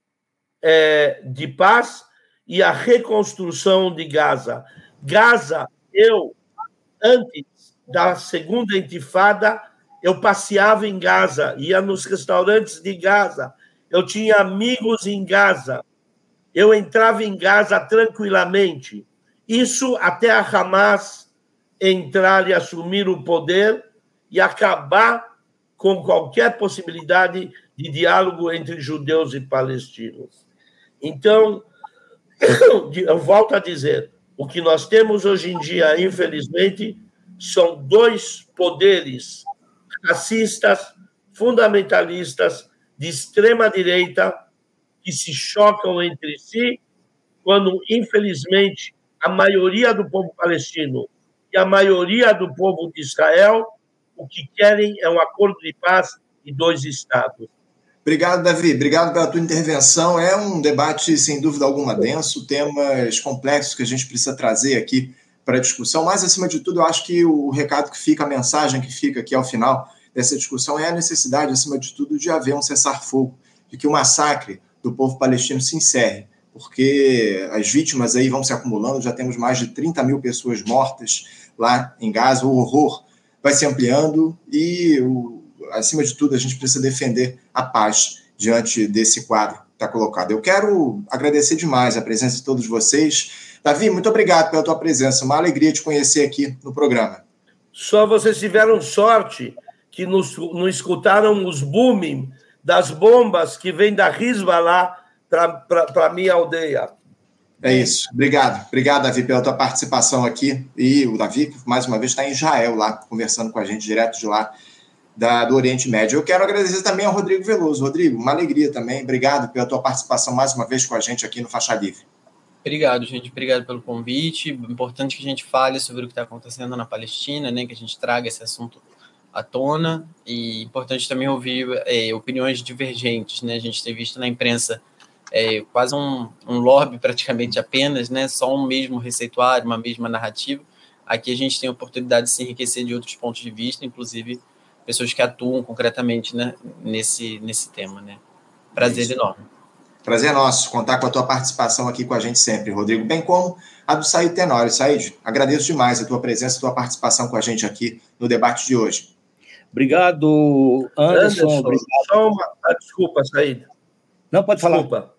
é, de paz e a reconstrução de Gaza. Gaza, eu, antes da segunda intifada, eu passeava em Gaza, ia nos restaurantes de Gaza, eu tinha amigos em Gaza, eu entrava em Gaza tranquilamente. Isso até a Hamas entrar e assumir o poder e acabar com qualquer possibilidade de diálogo entre judeus e palestinos. Então, eu volto a dizer, o que nós temos hoje em dia, infelizmente, são dois poderes racistas, fundamentalistas, de extrema direita, que se chocam entre si, quando, infelizmente, a maioria do povo palestino e a maioria do povo de Israel o que querem é um acordo de paz e dois estados. Obrigado, Davi. Obrigado pela tua intervenção. É um debate, sem dúvida alguma, denso, temas complexos que a gente precisa trazer aqui para a discussão. Mas, acima de tudo, eu acho que o recado que fica, a mensagem que fica aqui ao final dessa discussão é a necessidade, acima de tudo, de haver um cessar-fogo, de que o massacre do povo palestino se encerre, porque as vítimas aí vão se acumulando, já temos mais de 30 mil pessoas mortas lá em Gaza, o horror vai se ampliando e o acima de tudo, a gente precisa defender a paz diante desse quadro que está colocado. Eu quero agradecer demais a presença de todos vocês. Davi, muito obrigado pela tua presença. Uma alegria te conhecer aqui no programa. Só vocês tiveram sorte que nos, não escutaram os booming das bombas que vêm da Risba lá para a minha aldeia. É isso. Obrigado. Obrigado, Davi, pela tua participação aqui. E o Davi, mais uma vez, está em Israel lá, conversando com a gente direto de lá da, do Oriente Médio. Eu quero agradecer também ao Rodrigo Veloso. Rodrigo, uma alegria também. Obrigado pela tua participação mais uma vez com a gente aqui no Faixa Livre. Obrigado, gente. Obrigado pelo convite. Importante que a gente fale sobre o que está acontecendo na Palestina, né? Que a gente traga esse assunto à tona. E importante também ouvir é, opiniões divergentes, né? A gente tem visto na imprensa é, quase um, um lobby praticamente apenas, né? Só um mesmo receituário, uma mesma narrativa. Aqui a gente tem a oportunidade de se enriquecer de outros pontos de vista, inclusive pessoas que atuam concretamente né, nesse, nesse tema. Né? Prazer é enorme. Prazer nosso contar com a tua participação aqui com a gente sempre, Rodrigo, bem como a do Said Tenório. Said, agradeço demais a tua presença, a tua participação com a gente aqui no debate de hoje. Obrigado, Anderson. Anderson obrigado. Só uma... Ah, desculpa, Said. Não, pode falar. Desculpa.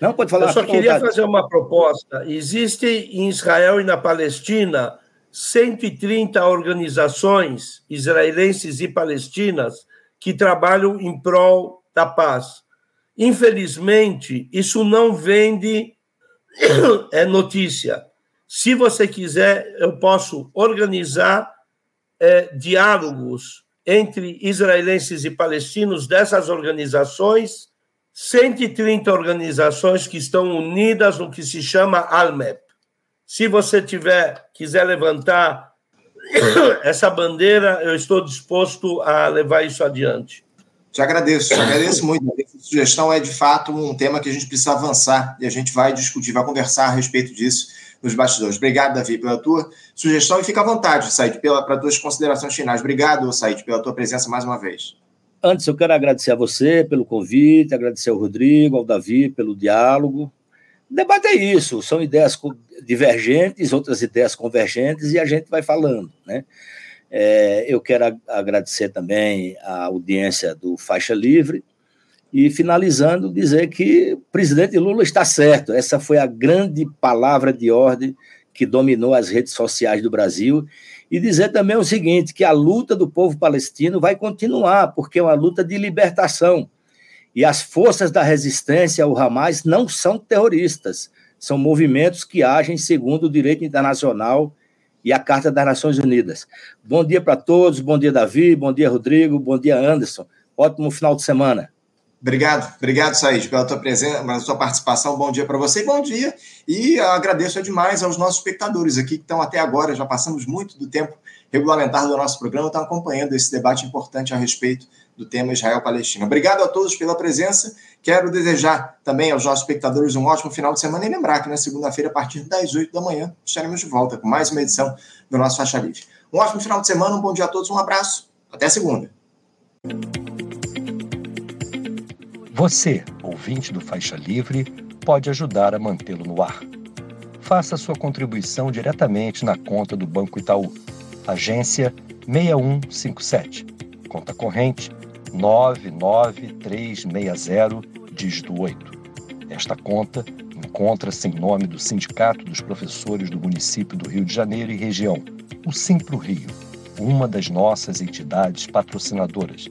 Não, pode falar. Eu só queria fazer uma proposta. Existe em Israel e na Palestina 130 organizações israelenses e palestinas que trabalham em prol da paz. Infelizmente, isso não vende é notícia. Se você quiser, eu posso organizar é, diálogos entre israelenses e palestinos dessas organizações, 130 organizações que estão unidas no que se chama ALMEP. Se você tiver, quiser levantar essa bandeira, eu estou disposto a levar isso adiante. Te agradeço, te agradeço muito. A sugestão é, de fato, um tema que a gente precisa avançar e a gente vai discutir, vai conversar a respeito disso nos bastidores. Obrigado, Davi, pela tua sugestão e fica à vontade, Said, para tuas considerações finais. Obrigado, Said, pela tua presença mais uma vez. Antes, eu quero agradecer a você pelo convite, agradecer ao Rodrigo, ao Davi pelo diálogo. O debate é isso, são ideias divergentes, outras ideias convergentes, e a gente vai falando, né? É, eu quero agradecer também a audiência do Faixa Livre e, finalizando, dizer que o presidente Lula está certo. Essa foi a grande palavra de ordem que dominou as redes sociais do Brasil. E dizer também o seguinte: que a luta do povo palestino vai continuar, porque é uma luta de libertação. E as forças da resistência ao Hamas não são terroristas, são movimentos que agem segundo o direito internacional e a Carta das Nações Unidas. Bom dia para todos, bom dia, Davi, bom dia, Rodrigo, bom dia, Anderson. Ótimo final de semana. Obrigado, obrigado, Said, pela tua presença, pela tua participação. Bom dia para você, bom dia. E agradeço demais aos nossos espectadores aqui que estão até agora, já passamos muito do tempo regulamentar do nosso programa, estão acompanhando esse debate importante a respeito do tema Israel-Palestina. Obrigado a todos pela presença. Quero desejar também aos nossos espectadores um ótimo final de semana e lembrar que na segunda-feira, a partir das 8 da manhã, estaremos de volta com mais uma edição do nosso Faixa Livre. Um ótimo final de semana, um bom dia a todos, um abraço. Até segunda. Você, ouvinte do Faixa Livre, pode ajudar a mantê-lo no ar. Faça sua contribuição diretamente na conta do Banco Itaú, agência 6157, conta corrente 99360, dígito 8. Esta conta encontra-se em nome do Sindicato dos Professores do Município do Rio de Janeiro e região, o Simpro Rio, uma das nossas entidades patrocinadoras,